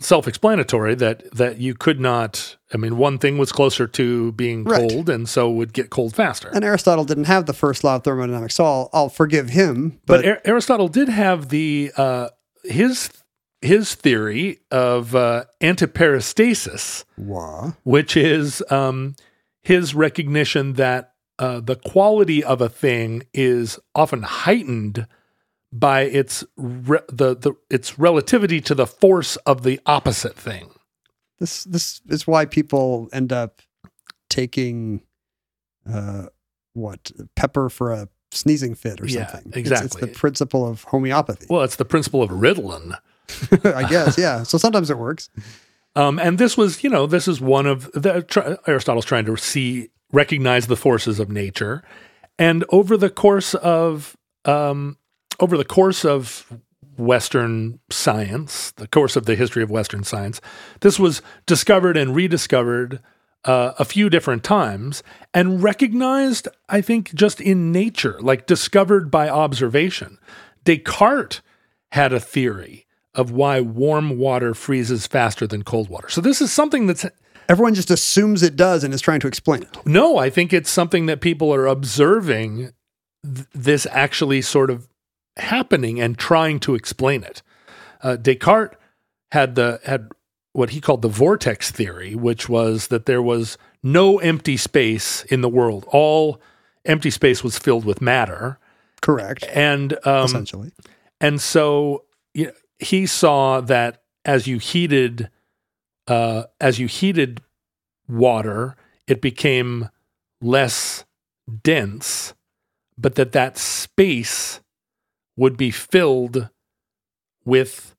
self-explanatory that that you could not. I mean, one thing was closer to being Right. cold, and so would get cold faster. And Aristotle didn't have the first law of thermodynamics, so I'll, I'll forgive him. but But, Ar- Aristotle did have the uh, his his theory of uh, antiperistasis. Wah. which is um, his recognition that uh, the quality of a thing is often heightened by its re- the, the its relativity to the force of the opposite thing. This this is why people end up taking uh what pepper for a sneezing fit or Yeah, something. It's- It's, the principle of homeopathy. Well, it's the principle of Ritalin. I guess, yeah. So sometimes it works. Um, and this was, you know, this is one of the tr- Aristotle's trying to see recognize the forces of nature, and over the course of um, over the course of Western science, the course of the history of Western science, this was discovered and rediscovered uh, a few different times and recognized, I think, just in nature, like discovered by observation. Descartes had a theory of why warm water freezes faster than cold water. So this is something that's Everyone just assumes it does and is trying to explain it. no, I think it's something that people are observing th- this actually sort of happening and trying to explain it. Uh, Descartes had the had what he called the vortex theory, which was that there was no empty space in the world. All empty space was filled with matter, Correct. and um, essentially. and so you know, he saw that as you heated, uh, as you heated water, it became less dense, but that that space would be filled with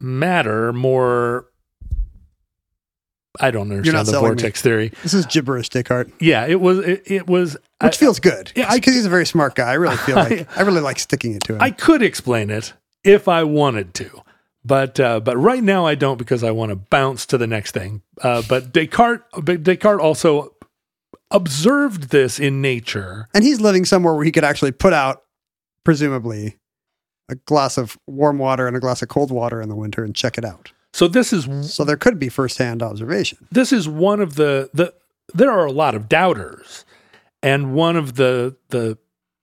matter more I don't understand not the selling me. vortex theory. This is gibberish, Descartes. Yeah, it was. It, it was. Which I, feels good. yeah, because he's a very smart guy. I really feel like I really like sticking it to him. I could explain it if I wanted to, but uh, but right now I don't because I want to bounce to the next thing. Uh, but Descartes, Descartes also observed this in nature. and he's living somewhere where he could actually put out, presumably, a glass of warm water and a glass of cold water in the winter and check it out. So this is So there could be firsthand observation. this is one of the the there are a lot of doubters and one of the the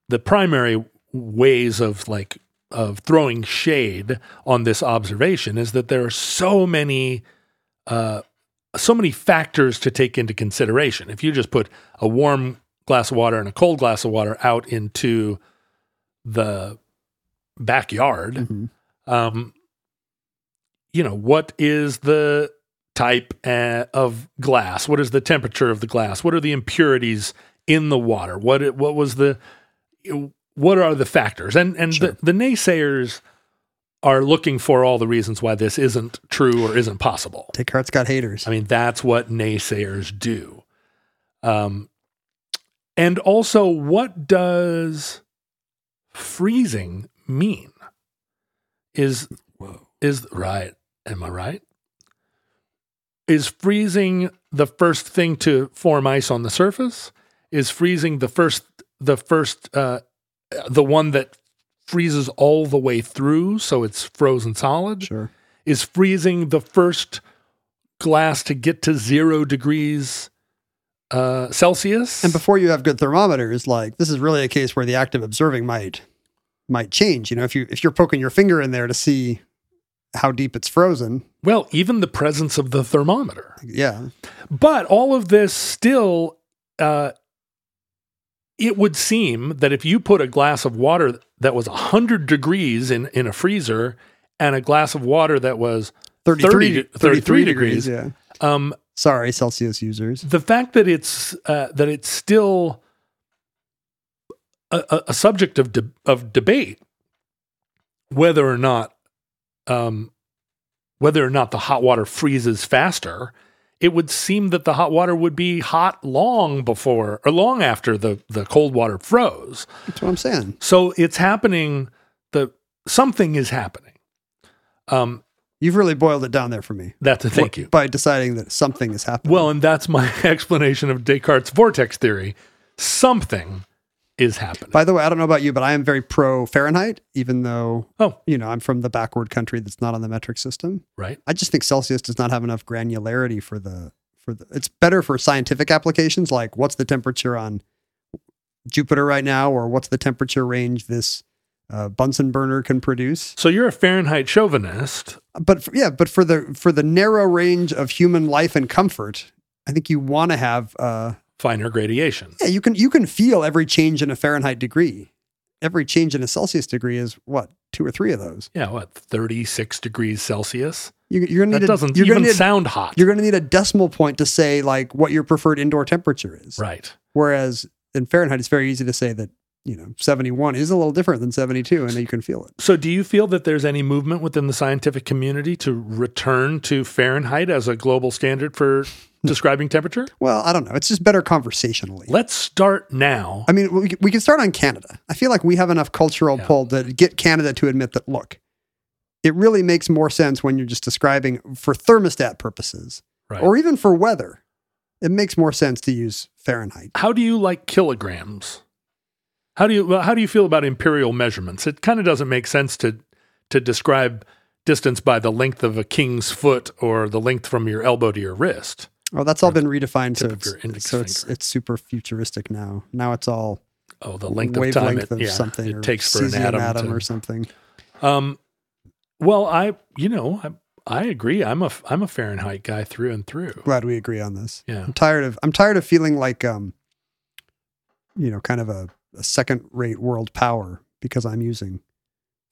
the primary ways of like of throwing shade on this observation is that there are so many uh so many factors to take into consideration if you just put a warm glass of water and a cold glass of water out into the backyard Mhm. um, you know, what is the type uh, of glass? What is the temperature of the glass? What are the impurities in the water? What what was the what are the factors? And and Sure. the, the naysayers are looking for all the reasons why this isn't true or isn't possible. Descartes got haters. I mean, that's what naysayers do. Um, and also, what does freezing mean? Is is right? Am I right? Is freezing the first thing to form ice on the surface? Is freezing the first the first uh, the one that freezes all the way through, so it's frozen solid? Sure. is freezing the first glass to get to zero degrees uh, Celsius. And before you have good thermometers, like this is really a case where the act of observing might might change. You know, if you if you're poking your finger in there to see how deep it's frozen, well, even the presence of the thermometer. yeah, But all of this still, uh, it would seem that if you put a glass of water that was 100 degrees in, in a freezer and a glass of water that was 33, 30 33 degrees. Yeah. um, Sorry, Celsius users. the fact that it's uh, that it's still a, a- a subject of de- of debate whether or not um, whether or not the hot water freezes faster. It would seem that the hot water would be hot long before or long after the the cold water froze. That's what I'm saying. So it's happening. The something is happening. Um, You've really boiled it down there for me. that's a thank you. By deciding that something is happening. Well, and that's my explanation of Descartes' vortex theory. Something is happening. By the way, I don't know about you, but I am very pro Fahrenheit, even though oh, you know I'm from the backward country that's not on the metric system. right. I just think Celsius does not have enough granularity for the for the. It's better for scientific applications, like what's the temperature on Jupiter right now, or what's the temperature range this uh, Bunsen burner can produce. So you're a Fahrenheit chauvinist. But for, yeah, but for the for the narrow range of human life and comfort, I think you want to have. Uh, Finer gradation. yeah, you can you can feel every change in a Fahrenheit degree. Every change in a Celsius degree is what two or three of those. Yeah, what, 36 degrees Celsius? You, you're gonna That need. doesn't a, you're even gonna need, sound hot. You're going to need a decimal point to say like what your preferred indoor temperature is. right. Whereas in Fahrenheit, it's very easy to say that, you know, 71 is a little different than 72 and you can feel it. So do you feel that there's any movement within the scientific community to return to Fahrenheit as a global standard for describing temperature? Well, I don't know. It's just better conversationally. Let's start now. I mean, we, we can start on Canada. I feel like we have enough cultural Yeah. pull to get Canada to admit that, look, it really makes more sense when you're just describing for thermostat purposes Right. or even for weather. It makes more sense to use Fahrenheit. how do you like kilograms? How do you well, how do you feel about imperial measurements? It kind of doesn't make sense to to describe distance by the length of a king's foot or the length from your elbow to your wrist. Oh, that's all been redefined. So it's, so it's, it's super futuristic now. Now it's all Oh, the length of time it, of yeah, something it takes for an cesium atom, to- or something. Um, well, I you know I I agree. I'm a I'm a Fahrenheit guy through and through. Glad we agree on this. Yeah. I'm tired of I'm tired of feeling like um you know kind of a, a second rate world power because I'm using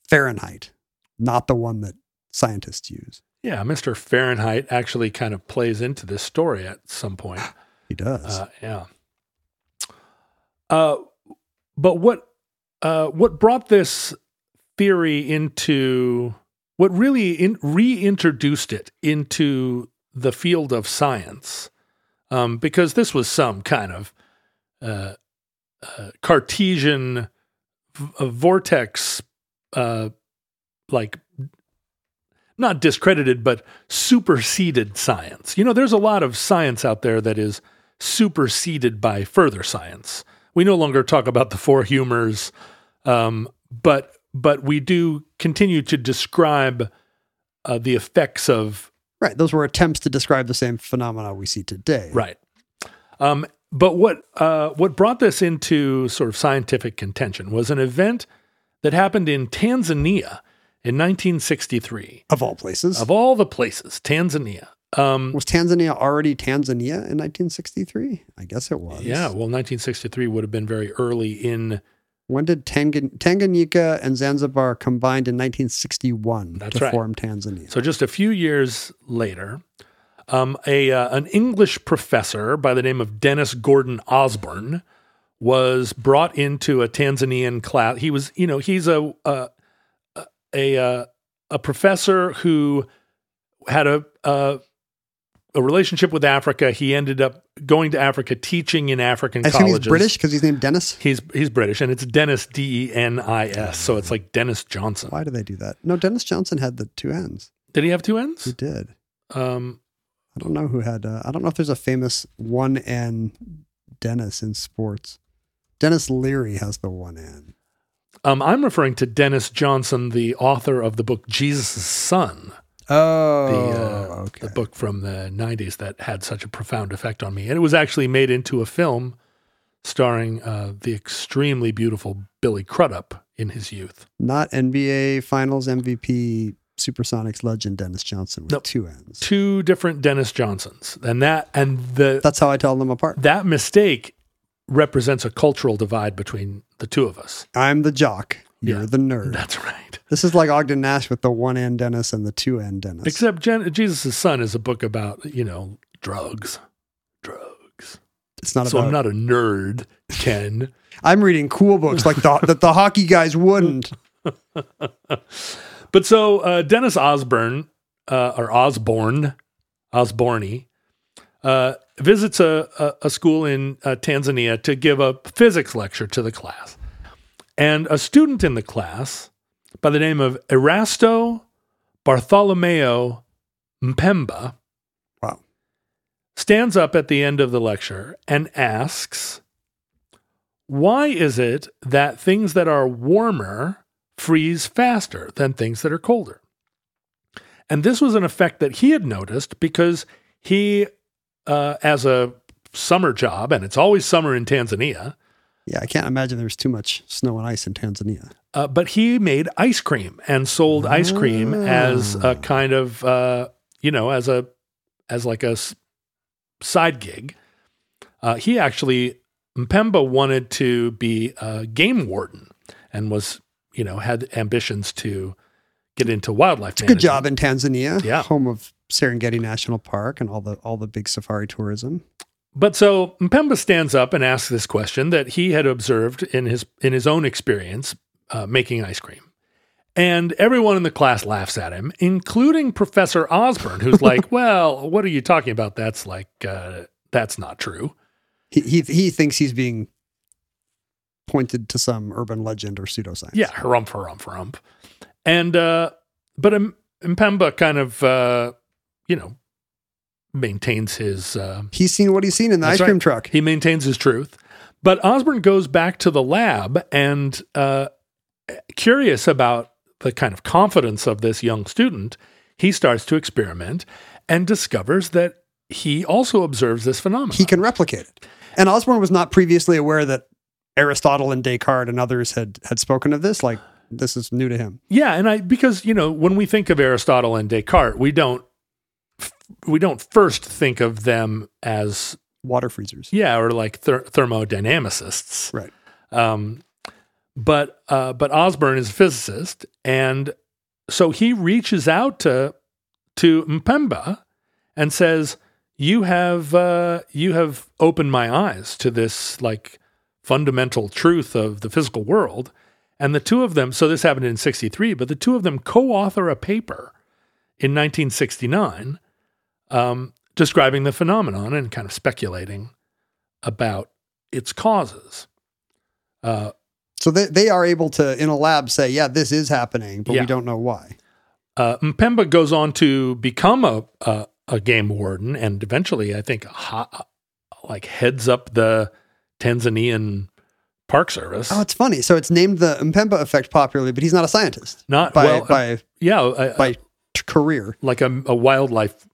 Fahrenheit, not the one that scientists use. Yeah, Mr. Fahrenheit actually kind of plays into this story at some point. He does. Uh, yeah. Uh, but what uh, what brought this theory into what really in, reintroduced it into the field of science, um, because this was some kind of uh, uh, Cartesian v- vortex, uh, like not discredited, but superseded science. You know, there's a lot of science out there that is superseded by further science. We no longer talk about the four humors, um, but but we do continue to describe uh, the effects of Right. Those were attempts to describe the same phenomena we see today. Right. Um, but what uh, what brought this into sort of scientific contention was an event that happened in Tanzania in 1963. Of all places. Of all the places, Tanzania. Um, was Tanzania already Tanzania in 1963? I guess it was. yeah, well, 1963 would have been very early in. When did Tangan- Tanganyika and Zanzibar combined in 1961 That's to right. form Tanzania? So just a few years later, um, a uh, an English professor by the name of Denis Gordon Osborne was brought into a Tanzanian class. He was, you know, he's a a a, uh, a professor who had a, a a relationship with Africa. He ended up going to Africa, teaching in African I colleges. he's British because he's named Denis. He's he's British, and it's Denis D E N I S. So it's like Denis Johnson. Why do they do that? No, Dennis Johnson had the two ends. Did he have two He did. Um, I don't know who had. Uh, I don't know if there's a famous one N Denis in sports. Denis Leary has the one N. Um, I'm referring to Denis Johnson, the author of the book Jesus' Son, Oh, the, uh, okay. the book from the 90s that had such a profound effect on me. And it was actually made into a film starring uh, the extremely beautiful Billy Crudup in his youth. Not NBA Finals MVP Supersonics legend Dennis Johnson with Nope. two N's. Two different Dennis Johnsons. And that and the That's how I tell them apart. that mistake represents a cultural divide between the two of us. I'm the jock. You're Yeah. the nerd. That's right. This is like Ogden Nash with the one N Denis and the two N Dennis. Except Gen- Jesus' Son is a book about, you know, drugs. Drugs. it's not so about. I'm not a nerd, Ken. I'm reading cool books like the, that the hockey guys wouldn't. But so uh, Denis Osborne, uh, or Osborne, Osborne, uh, visits a, a, a school in uh, Tanzania to give a physics lecture to the class. And a student in the class by the name of Erasto Bartholomeo Mpemba Wow. stands up at the end of the lecture and asks, Why is it that things that are warmer freeze faster than things that are colder? And this was an effect that he had noticed because he, uh, as a summer job, and it's always summer in Tanzania, Yeah, I can't imagine there's too much snow and ice in Tanzania. uh, but he made ice cream and sold ice cream as a kind of, uh, you know, as a, as like a side gig. Uh, he actually, Mpemba wanted to be a game warden and was, you know, had ambitions to get into wildlife. It's a Good job in Tanzania, Yeah. home of Serengeti National Park and all the all the big safari tourism. But so Mpemba stands up and asks this question that he had observed in his in his own experience uh, making ice cream. And everyone in the class laughs at him, including Professor Osborne, who's like, "Well, what are you talking about? That's like uh, that's not true." He he he thinks he's being pointed to some urban legend or pseudoscience. Yeah, harumph, harumph, harumph. And uh, but M- Mpemba kind of uh, you know maintains his uh, He's seen what he's seen in the ice cream right. truck. He maintains his truth. But Osborne goes back to the lab and, uh, curious about the kind of confidence of this young student, he starts to experiment and discovers that he also observes this phenomenon. He can replicate it. And Osborne was not previously aware that Aristotle and Descartes and others had had spoken of this. Like this is new to him. yeah, and I because you know when we think of Aristotle and Descartes, we don't we don't first think of them as Water freezers. yeah or like ther- thermodynamicists. Right. Um, but uh, but Osborne is a physicist, and so he reaches out to to Mpemba and says, "You have uh, you have opened my eyes to this like fundamental truth of the physical world." And the two of them, so this happened in '63, but the two of them co-author a paper in 1969 um, describing the phenomenon and kind of speculating about its causes. Uh, So they, they are able to, in a lab, say, yeah, this is happening, but Yeah. we don't know why. uh, Mpemba goes on to become a, a a game warden, and eventually, I think, ha, like heads up the Tanzanian Park Service. Oh, it's funny. So it's named the Mpemba effect popularly, but he's not a scientist Not by, well, by, yeah, uh, by t- career. like a, a wildlife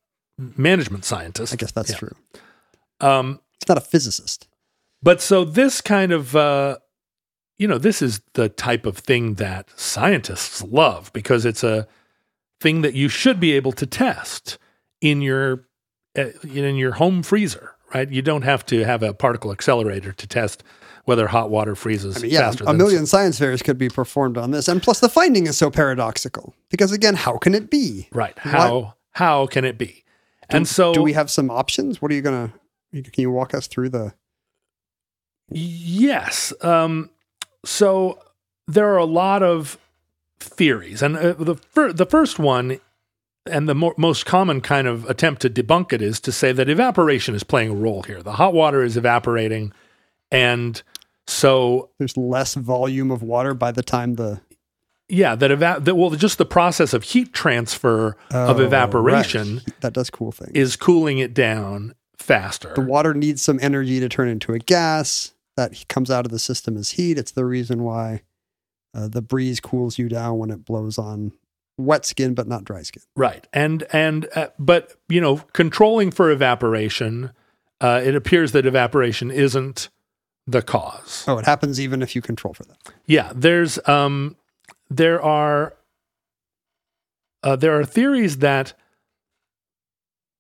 management scientist. I guess that's Yeah. true. Um, He's not a physicist. But so this kind of, uh, you know, this is the type of thing that scientists love because it's a thing that you should be able to test in your uh, in your home freezer, right? You don't have to have a particle accelerator to test whether hot water freezes I mean, yeah, faster. a million science fairs could be performed on this. And plus, the finding is so paradoxical because, again, how can it be? right? How how can it be? And so Do we have some options? What are you going to, can you walk us through the, Yes. Um, so there are a lot of theories, and uh, the fir- the first one, and the mo- most common kind of attempt to debunk it is to say that evaporation is playing a role here. The hot water is evaporating, and so there's less volume of water by the time the, yeah, that eva- that well, just the process of heat transfer of Oh, evaporation right. that does cool things. is cooling it down faster. the water needs some energy to turn into a gas that comes out of the system as heat. It's the reason why uh, the breeze cools you down when it blows on wet skin, but not dry skin. Right. And and uh, but you know, controlling for evaporation, uh, it appears that evaporation isn't the cause. Oh, it happens even if you control for that. Yeah, there's um there are uh, there are theories that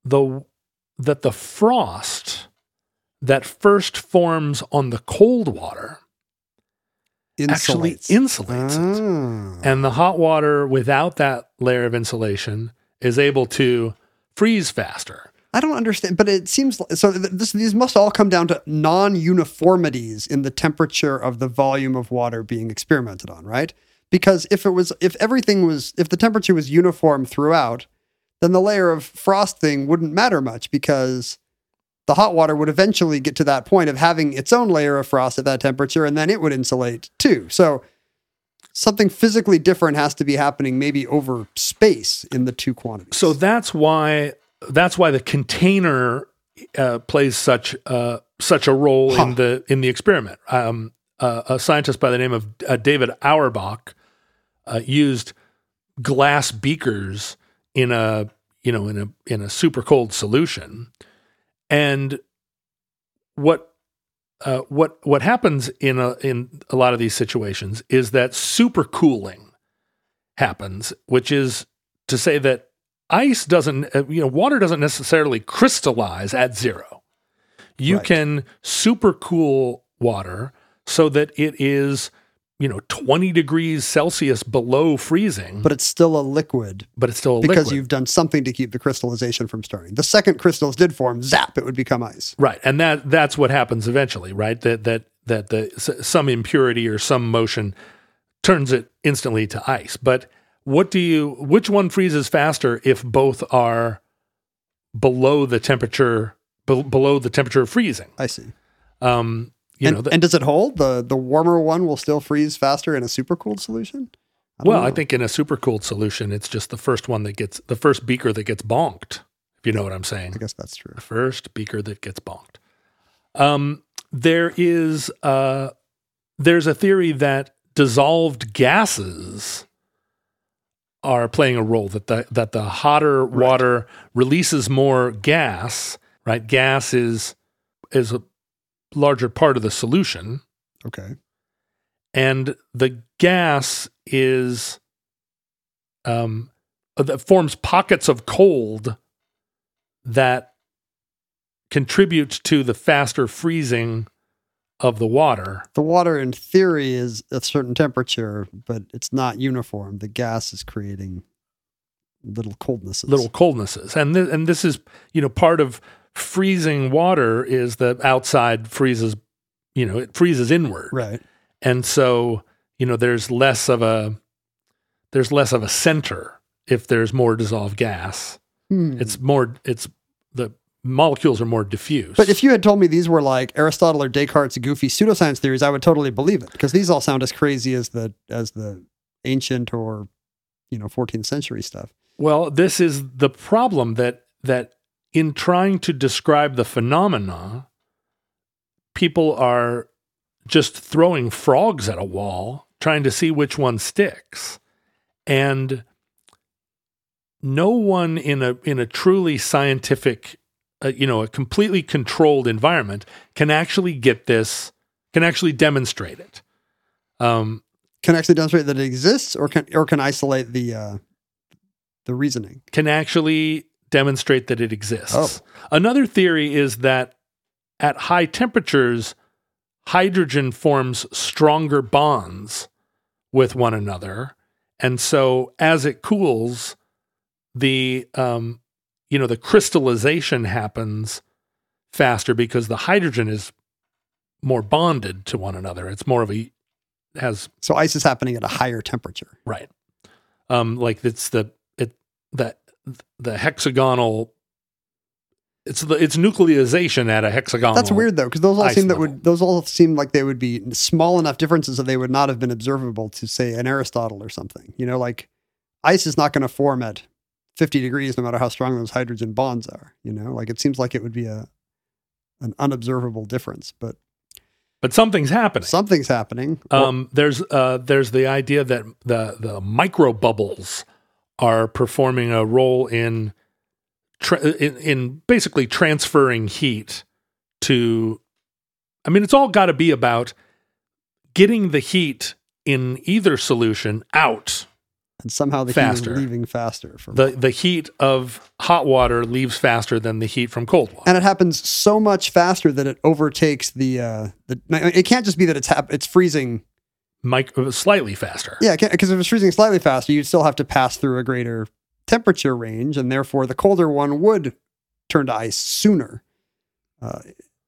the that the frost that first forms on the cold water actually Insulates. insulates it. Ah. And the hot water without that layer of insulation is able to freeze faster. I don't understand, but it seems like, so. This, these must all come down to non-uniformities in the temperature of the volume of water being experimented on, right? Because if it was, if everything was, if the temperature was uniform throughout, then the layer of frost thing wouldn't matter much because the hot water would eventually get to that point of having its own layer of frost at that temperature, and then it would insulate too. So something physically different has to be happening, maybe over space in the two quantities. So that's why that's why the container uh, plays such uh, such a role Huh. in the in the experiment. Um, uh, a scientist by the name of uh, David Auerbach uh, used glass beakers in a you know in a in a super cold solution, and what uh, what what happens in a in a lot of these situations is that supercooling happens, which is to say that ice doesn't uh, you know water doesn't necessarily crystallize at zero. You Right. can supercool water so that it is you know 20 degrees Celsius below freezing, but it's still a liquid but it's still a because liquid. you've done something to keep the crystallization from starting. The second crystals did form, zap, it would become ice. Right, and that that's what happens eventually, right? That that that the some impurity or some motion turns it instantly to ice. But what do you? Which one freezes faster if both are below the temperature be, below the temperature of freezing? I see. Um, you and, know, the, and does it hold? The the warmer one will still freeze faster in a supercooled solution? I well, I think in a supercooled solution, it's just the first one that gets the first beaker that gets bonked. If you know what I'm saying. I guess that's true. the first beaker that gets bonked. Um, there is uh, there's a theory that dissolved gases are playing a role that the that the hotter water releases more gas. Right, gas is is a larger part of the solution, Okay. and the gas is um that forms pockets of cold that contribute to the faster freezing of the water. The water in theory is a certain temperature, but it's not uniform. The gas is creating little coldnesses. little coldnesses and th- and this is you know part of freezing water is that outside freezes you know it freezes inward Right. and so you know there's less of a there's less of a center if there's more dissolved gas Hmm. it's more it's the molecules are more diffuse. But if you had told me these were like Aristotle or Descartes' goofy pseudoscience theories, I would totally believe it because these all sound as crazy as the as the ancient or you know 14th century stuff. Well, this is the problem that that in trying to describe the phenomena, people are just throwing frogs at a wall, trying to see which one sticks. And no one in a in a truly scientific uh, you know, a completely controlled environment can actually get this can actually demonstrate it. Um, Can actually demonstrate that it exists, or can or can isolate the uh, the reasoning. can actually demonstrate that it exists. Oh. Another theory is that at high temperatures, hydrogen forms stronger bonds with one another. And so as it cools, the um, you know, the crystallization happens faster because the hydrogen is more bonded to one another. It's more of a has So ice is happening at a higher temperature. Right. Um, like it's the it that the hexagonal. It's the it's nucleization at a hexagonal. That's weird though, because those all seem that would those all seem like they would be small enough differences that they would not have been observable to say an Aristotle or something. You know, like ice is not going to form at 50 degrees no matter how strong those hydrogen bonds are. You know, like it seems like it would be a an unobservable difference, but But something's happening. something's happening. Um, there's uh, there's the idea that the the micro bubbles are performing a role in, tra- in in basically transferring heat to. I mean, it's all got to be about getting the heat in either solution out. and somehow the faster. heat is leaving faster from The the heat of hot water leaves faster than the heat from cold water. and it happens so much faster that it overtakes the uh the it can't just be that it's hap- it's freezing Mic- slightly faster. Yeah, because if it's freezing slightly faster, you'd still have to pass through a greater temperature range, and therefore the colder one would turn to ice sooner. Uh,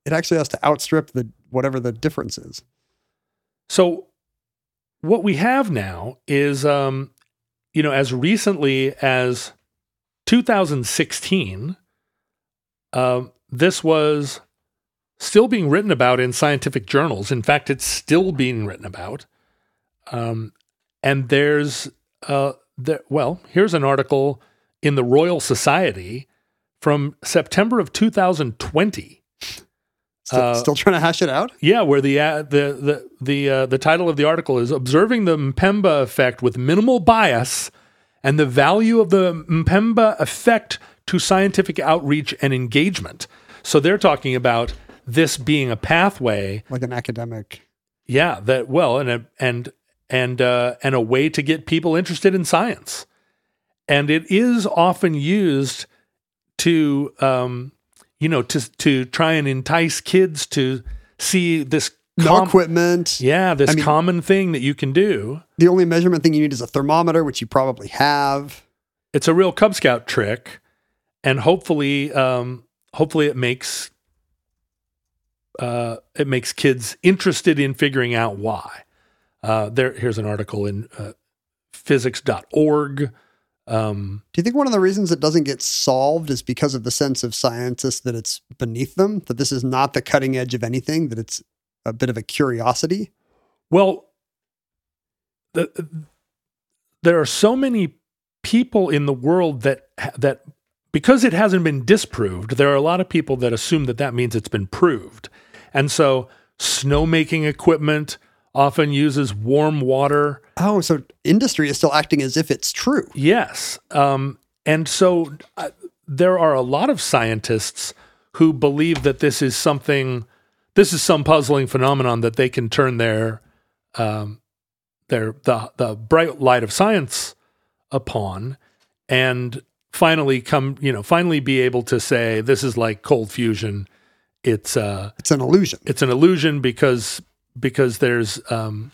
it actually has to outstrip the whatever the difference is. So what we have now is, um, you know, as recently as 2016, um, this was still being written about in scientific journals. In fact, it's still being written about. Um, and there's, uh, there, well, here's an article in the Royal Society from September of 2020. Still, Uh, still trying to hash it out. Yeah, where the uh, the the the uh, the title of the article is observing the Mpemba effect with minimal bias and the value of the Mpemba effect to scientific outreach and engagement. So they're talking about this being a pathway, Like an academic. yeah, that well, and a, and and uh, and a way to get people interested in science, and it is often used to um, you know to to try and entice kids to see this No equipment. yeah, this I mean- common thing that you can do. The only measurement thing you need is a thermometer, which you probably have. It's a real Cub Scout trick, and hopefully, um, hopefully it makes uh, it makes kids interested in figuring out why. Uh, there, here's an article in uh, physics.org. Um, Do you think one of the reasons it doesn't get solved is because of the sense of scientists that it's beneath them, that this is not the cutting edge of anything, that it's a bit of a curiosity? Well, the, there are so many people in the world that that because it hasn't been disproved, there are a lot of people that assume that that means it's been proved, and so snowmaking equipment often uses warm water. Oh, so industry is still acting as if it's true. Yes, um, and so uh, there are a lot of scientists who believe that this is something, this is some puzzling phenomenon that they can turn their um, their the the bright light of science upon, and finally come you know finally be able to say this is like cold fusion. It's uh It's an illusion. it's an illusion because because there's um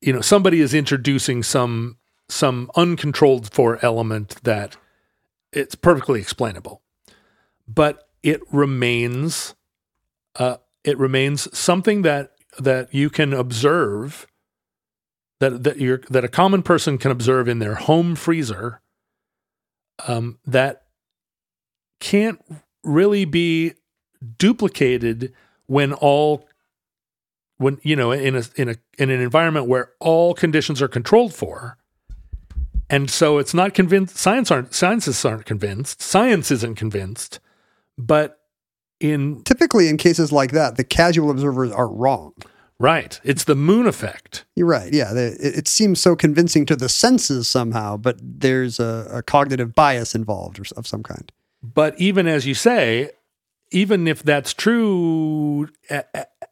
you know somebody is introducing some some uncontrolled for element that it's perfectly explainable. But it remains uh it remains something that that you can observe that that you're that a common person can observe in their home freezer um that can't really be duplicated when all when you know in a in a in an environment where all conditions are controlled for and so it's not convinced science aren't scientists aren't convinced science isn't convinced but in Typically, in cases like that, the casual observers are wrong. right it's the moon effect You're right. Yeah, the, it, it seems so convincing to the senses somehow, but there's a, a cognitive bias involved or, of some kind. But even as you say, even if that's true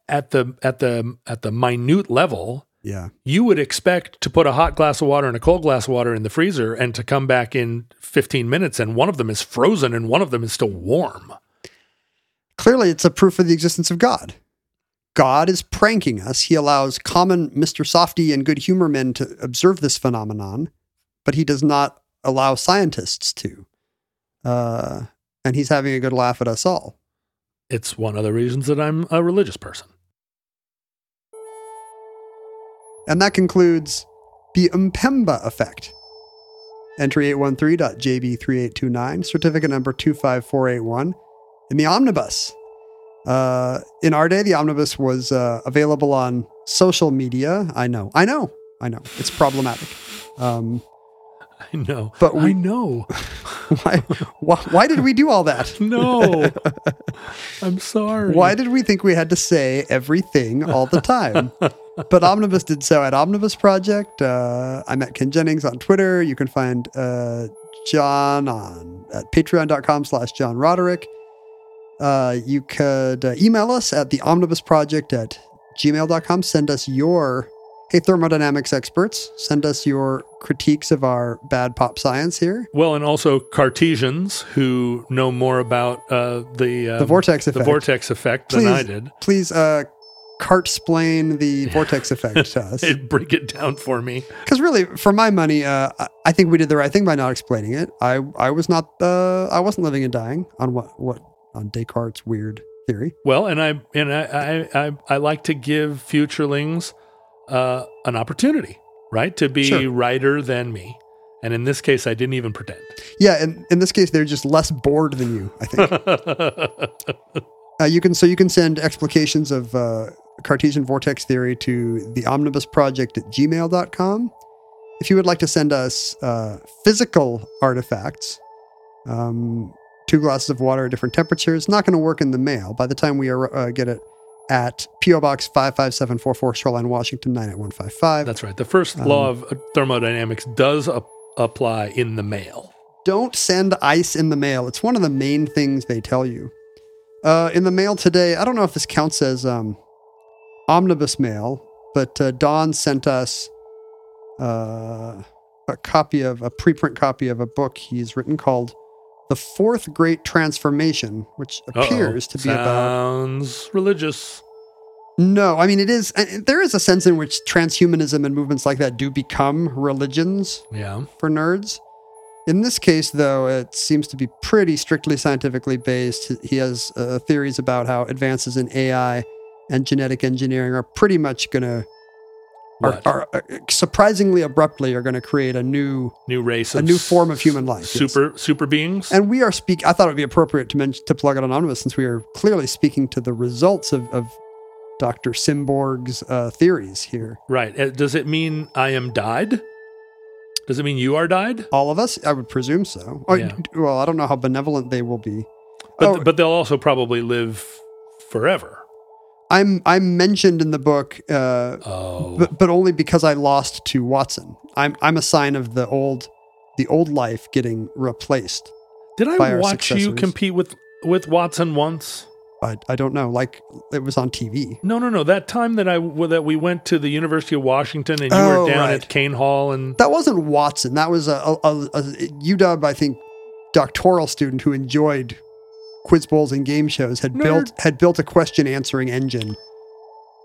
at the at the at the minute level, Yeah. you would expect to put a hot glass of water and a cold glass of water in the freezer and to come back in 15 minutes and one of them is frozen and one of them is still warm. Clearly, it's a proof of the existence of God. God is pranking us. He allows common Mr. Softee and good humor men to observe this phenomenon, but he does not allow scientists to. Uh, and he's having a good laugh at us all. It's one of the reasons that I'm a religious person. And that concludes the Mpemba effect. Entry 813.jb3829, certificate number 25481, in the omnibus. Uh, in our day, the omnibus was uh, available on social media. I know, I know, I know. It's problematic. Um, I know. But we- I know. why, why, why did we do all that? No. I'm sorry. Why did we think we had to say everything all the time? but Omnibus did so at Omnibus Project. Uh, I met Ken Jennings on Twitter. You can find uh, John on at patreon.com slash John Roderick. Uh, you could uh, email us at the Omnibus Project at gmail.com. Send us your, hey, thermodynamics experts, send us your critiques of our bad pop science here. Well, and also Cartesians who know more about uh, the um, The vortex the effect. vortex effect than I Please- did. Please uh, cart splain the vortex effect to us. Break it down for me. Because really, for my money, uh, I- think we did the right thing by not explaining it. I I was not uh, I wasn't living and dying on what what on Descartes' weird theory. Well, and I and I I, I, I like to give futurelings uh, an opportunity, right, to be Sure. righter than me. And in this case, I didn't even pretend. Yeah, and in this case, they're just less bored than you. I think uh, you can so you can send explications of uh, Cartesian vortex theory to the Omnibus Project at gmail.com. If you would like to send us uh, physical artifacts, um, two glasses of water at different temperatures, not going to work in the mail. By the time we are, uh, get it at P.O. Box 55744, Shoreline, Washington 98155. That's right. The first Um, law of thermodynamics does ap- apply in the mail. don't send ice in the mail. It's one of the main things they tell you. Uh, in the mail today, I don't know if this counts as um, omnibus mail, but uh, Don sent us uh, a copy of a preprint copy of a book he's written called "The Fourth Great Transformation," which Uh-oh. appears to be about. sounds religious. No, I mean it is. There is a sense in which transhumanism and movements like that do become religions Yeah. for nerds. In this case, though, it seems to be pretty strictly scientifically based. He has uh, theories about how advances in AI and genetic engineering are pretty much going to, are, are uh, surprisingly abruptly, are going to create a new new race a new form of human life. yes. super super beings. And we are speak. I thought it would be appropriate to mention to plug it anonymous since we are clearly speaking to the results of, of Dr. Simborg's uh, theories here. right. Uh, Does it mean I am died? Does it mean you are died? All of us, I would presume so. Oh, Yeah. Well, I don't know how benevolent they will be. But Oh. but they'll also probably live forever. I'm I'm mentioned in the book, uh, Oh. but but only because I lost to Watson. I'm I'm a sign of the old the old life getting replaced. Did I watch you compete with with Watson once? I I don't know, like it was on TV. No, no, no. That time that I that we went to the University of Washington and you Oh, were down right. at Kane Hall and That wasn't Watson. That was a, a, a, a UW, I think, doctoral student who enjoyed quiz bowls and game shows. Had Nerd. built had built a question answering engine.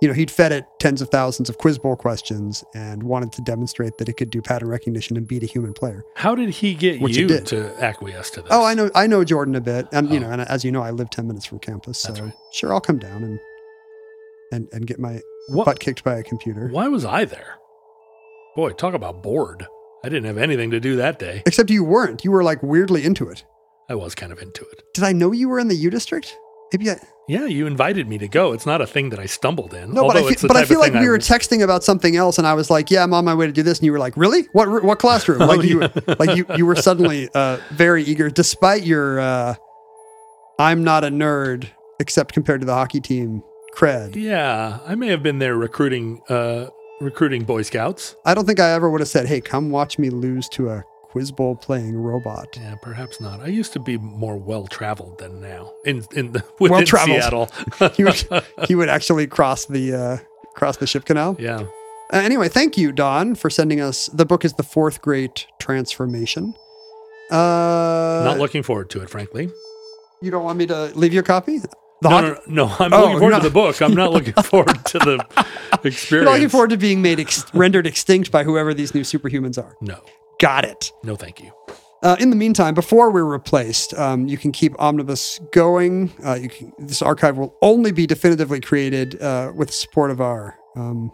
You know, he'd fed it tens of thousands of quiz bowl questions and wanted to demonstrate that it could do pattern recognition and beat a human player. how did he get Which you to acquiesce to this? Oh, I know, I know Jordan a bit, and you Oh. know, and as you know, I live ten minutes from campus, so right. sure, I'll come down and and and get my What, butt kicked by a computer. why was I there? Boy, talk about bored. I didn't have anything to do that day. Except you weren't. You were like weirdly into it. I was kind of into it. Did I know you were in the U District? Maybe I. Yeah, you invited me to go. It's not a thing that I stumbled in. No, but I feel, but I feel like we I were would- texting about something else, and I was like, "Yeah, I'm on my way to do this," and you were like, "Really? What what classroom?" Like you like you you were suddenly uh, very eager, despite your uh, "I'm not a nerd," except compared to the hockey team cred. Yeah, I may have been there recruiting uh, recruiting Boy Scouts. I don't think I ever would have said, "Hey, come watch me lose to a quiz bowl playing robot." Yeah, perhaps not. I used to be more well traveled than now in in the, within. Seattle. He would, he would actually cross the uh, cross the ship canal. yeah, Uh, anyway, thank you, Don, for sending us. The book is the fourth great transformation. Uh, not looking forward to it, frankly. you don't want me to leave you a copy? The No, no, no, I'm Oh, looking forward not- to the book. I'm not looking forward to the You're experience. looking forward to being made ex- rendered extinct by whoever these new superhumans are. No, Got it. no, thank you. Uh, in the meantime, before we're replaced, um, you can keep Omnibus going. Uh, you can, this archive will only be definitively created uh, with support of our um,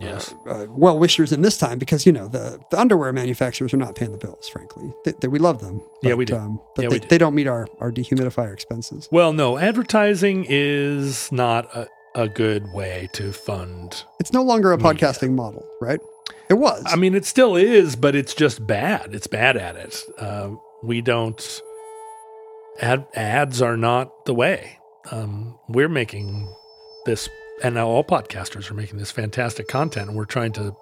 Yes, uh, well wishers in this time because you know the, the underwear manufacturers are not paying the bills. Frankly, they, they- we love them. Yeah, we do. Um, but Yeah, they, we do. they don't meet our our dehumidifier expenses. Well, no, advertising is not a, a good way to fund. It's no longer a podcasting model, right? It was. I mean, it still is, but it's just bad. It's bad at it. Uh, we don't. Ad, ads are not the way. Um, we're making this, and now all podcasters are making this fantastic content, and we're trying to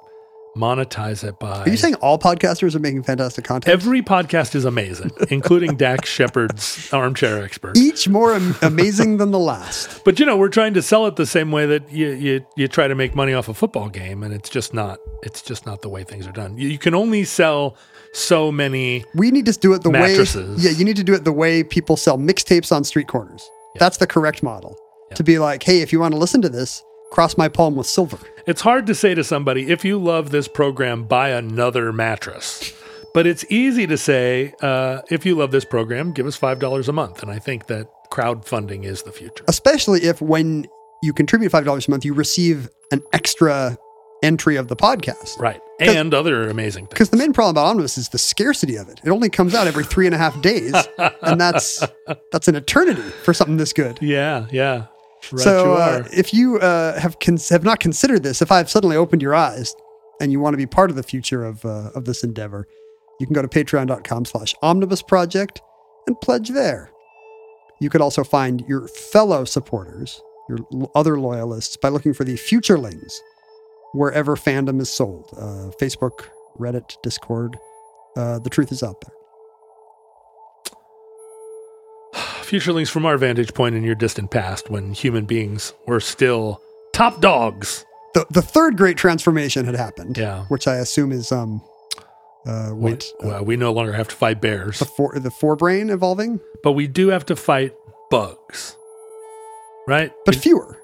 monetize it by. are you saying all podcasters are making fantastic content? every podcast is amazing, including Dax Shepard's Armchair Expert? Each more am- amazing than the last. But you know, we're trying to sell it the same way that you you, you try to make money off a football game, and it's just not it's just not the way things are done. You, you can only sell so many. We need to do it the Mattresses. way. Yeah, you need to do it the way people sell mixtapes on street corners. That's the correct model. To be like, hey, if you want to listen to this, cross my palm with silver. It's hard to say to somebody if you love this program, buy another mattress. But it's easy to say uh, if you love this program, give us five dollars a month, and I think that crowdfunding is the future. Especially if when you contribute five dollars a month, you receive an extra entry of the podcast. Right, and other amazing things. Because the main problem about Omnibus is the scarcity of it. It only comes out every three and a half days, and that's that's an eternity for something this good. Yeah, yeah. Right, so uh, if you uh, have cons- have not considered this, if I've suddenly opened your eyes and you want to be part of the future of uh, of this endeavor, you can go to patreon.com slash omnibus project and pledge there. You could also find your fellow supporters, your l- other loyalists, by looking for the futurelings wherever fandom is sold. Uh, Facebook, Reddit, Discord. Uh, the truth is out there. Futurelings from our vantage point in your distant past, when human beings were still top dogs. The, the third great transformation had happened, Yeah. which I assume is um, uh, We, what uh, well, we no longer have to fight bears, the four the forebrain evolving, but we do have to fight bugs, right? but fewer.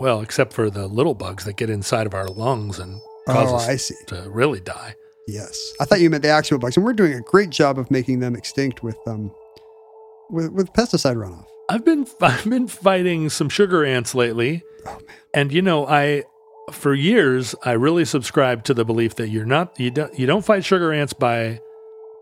well, except for the little bugs that get inside of our lungs and cause Oh, us I see. to really die. Yes, I thought you meant the actual bugs, and we're doing a great job of making them extinct with um with, with pesticide runoff. I've been I've been fighting some sugar ants lately, Oh man, and you know I for years I really subscribed to the belief that you're not you don't you don't fight sugar ants by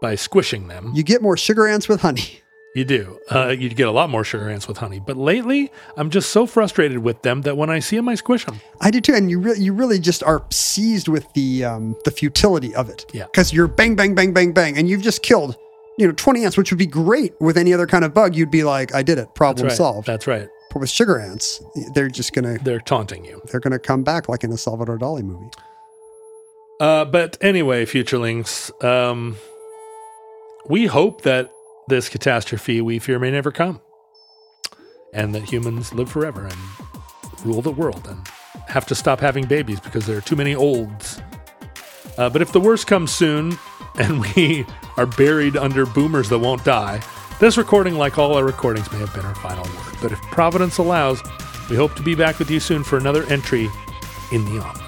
by squishing them. you get more sugar ants with honey. You do. Uh, you get a lot more sugar ants with honey. But lately, I'm just so frustrated with them that when I see them, I squish them. I do too, and you really you really just are seized with the um the futility of it. Yeah. because you're bang bang bang bang bang, and you've just killed you know 20 ants, which would be great with any other kind of bug. You'd be like, I did it, problem That's right. solved. That's right. but with sugar ants, they're just gonna They're taunting you. they're gonna come back like in a Salvador Dali movie. Uh, but anyway, futurelings, um, we hope that this catastrophe we fear may never come, and that humans live forever and rule the world and have to stop having babies because there are too many olds. Uh, but if the worst comes soon and we are buried under boomers that won't die, this recording, like all our recordings, may have been our final word. But if Providence allows, we hope to be back with you soon for another entry in the Omnibus.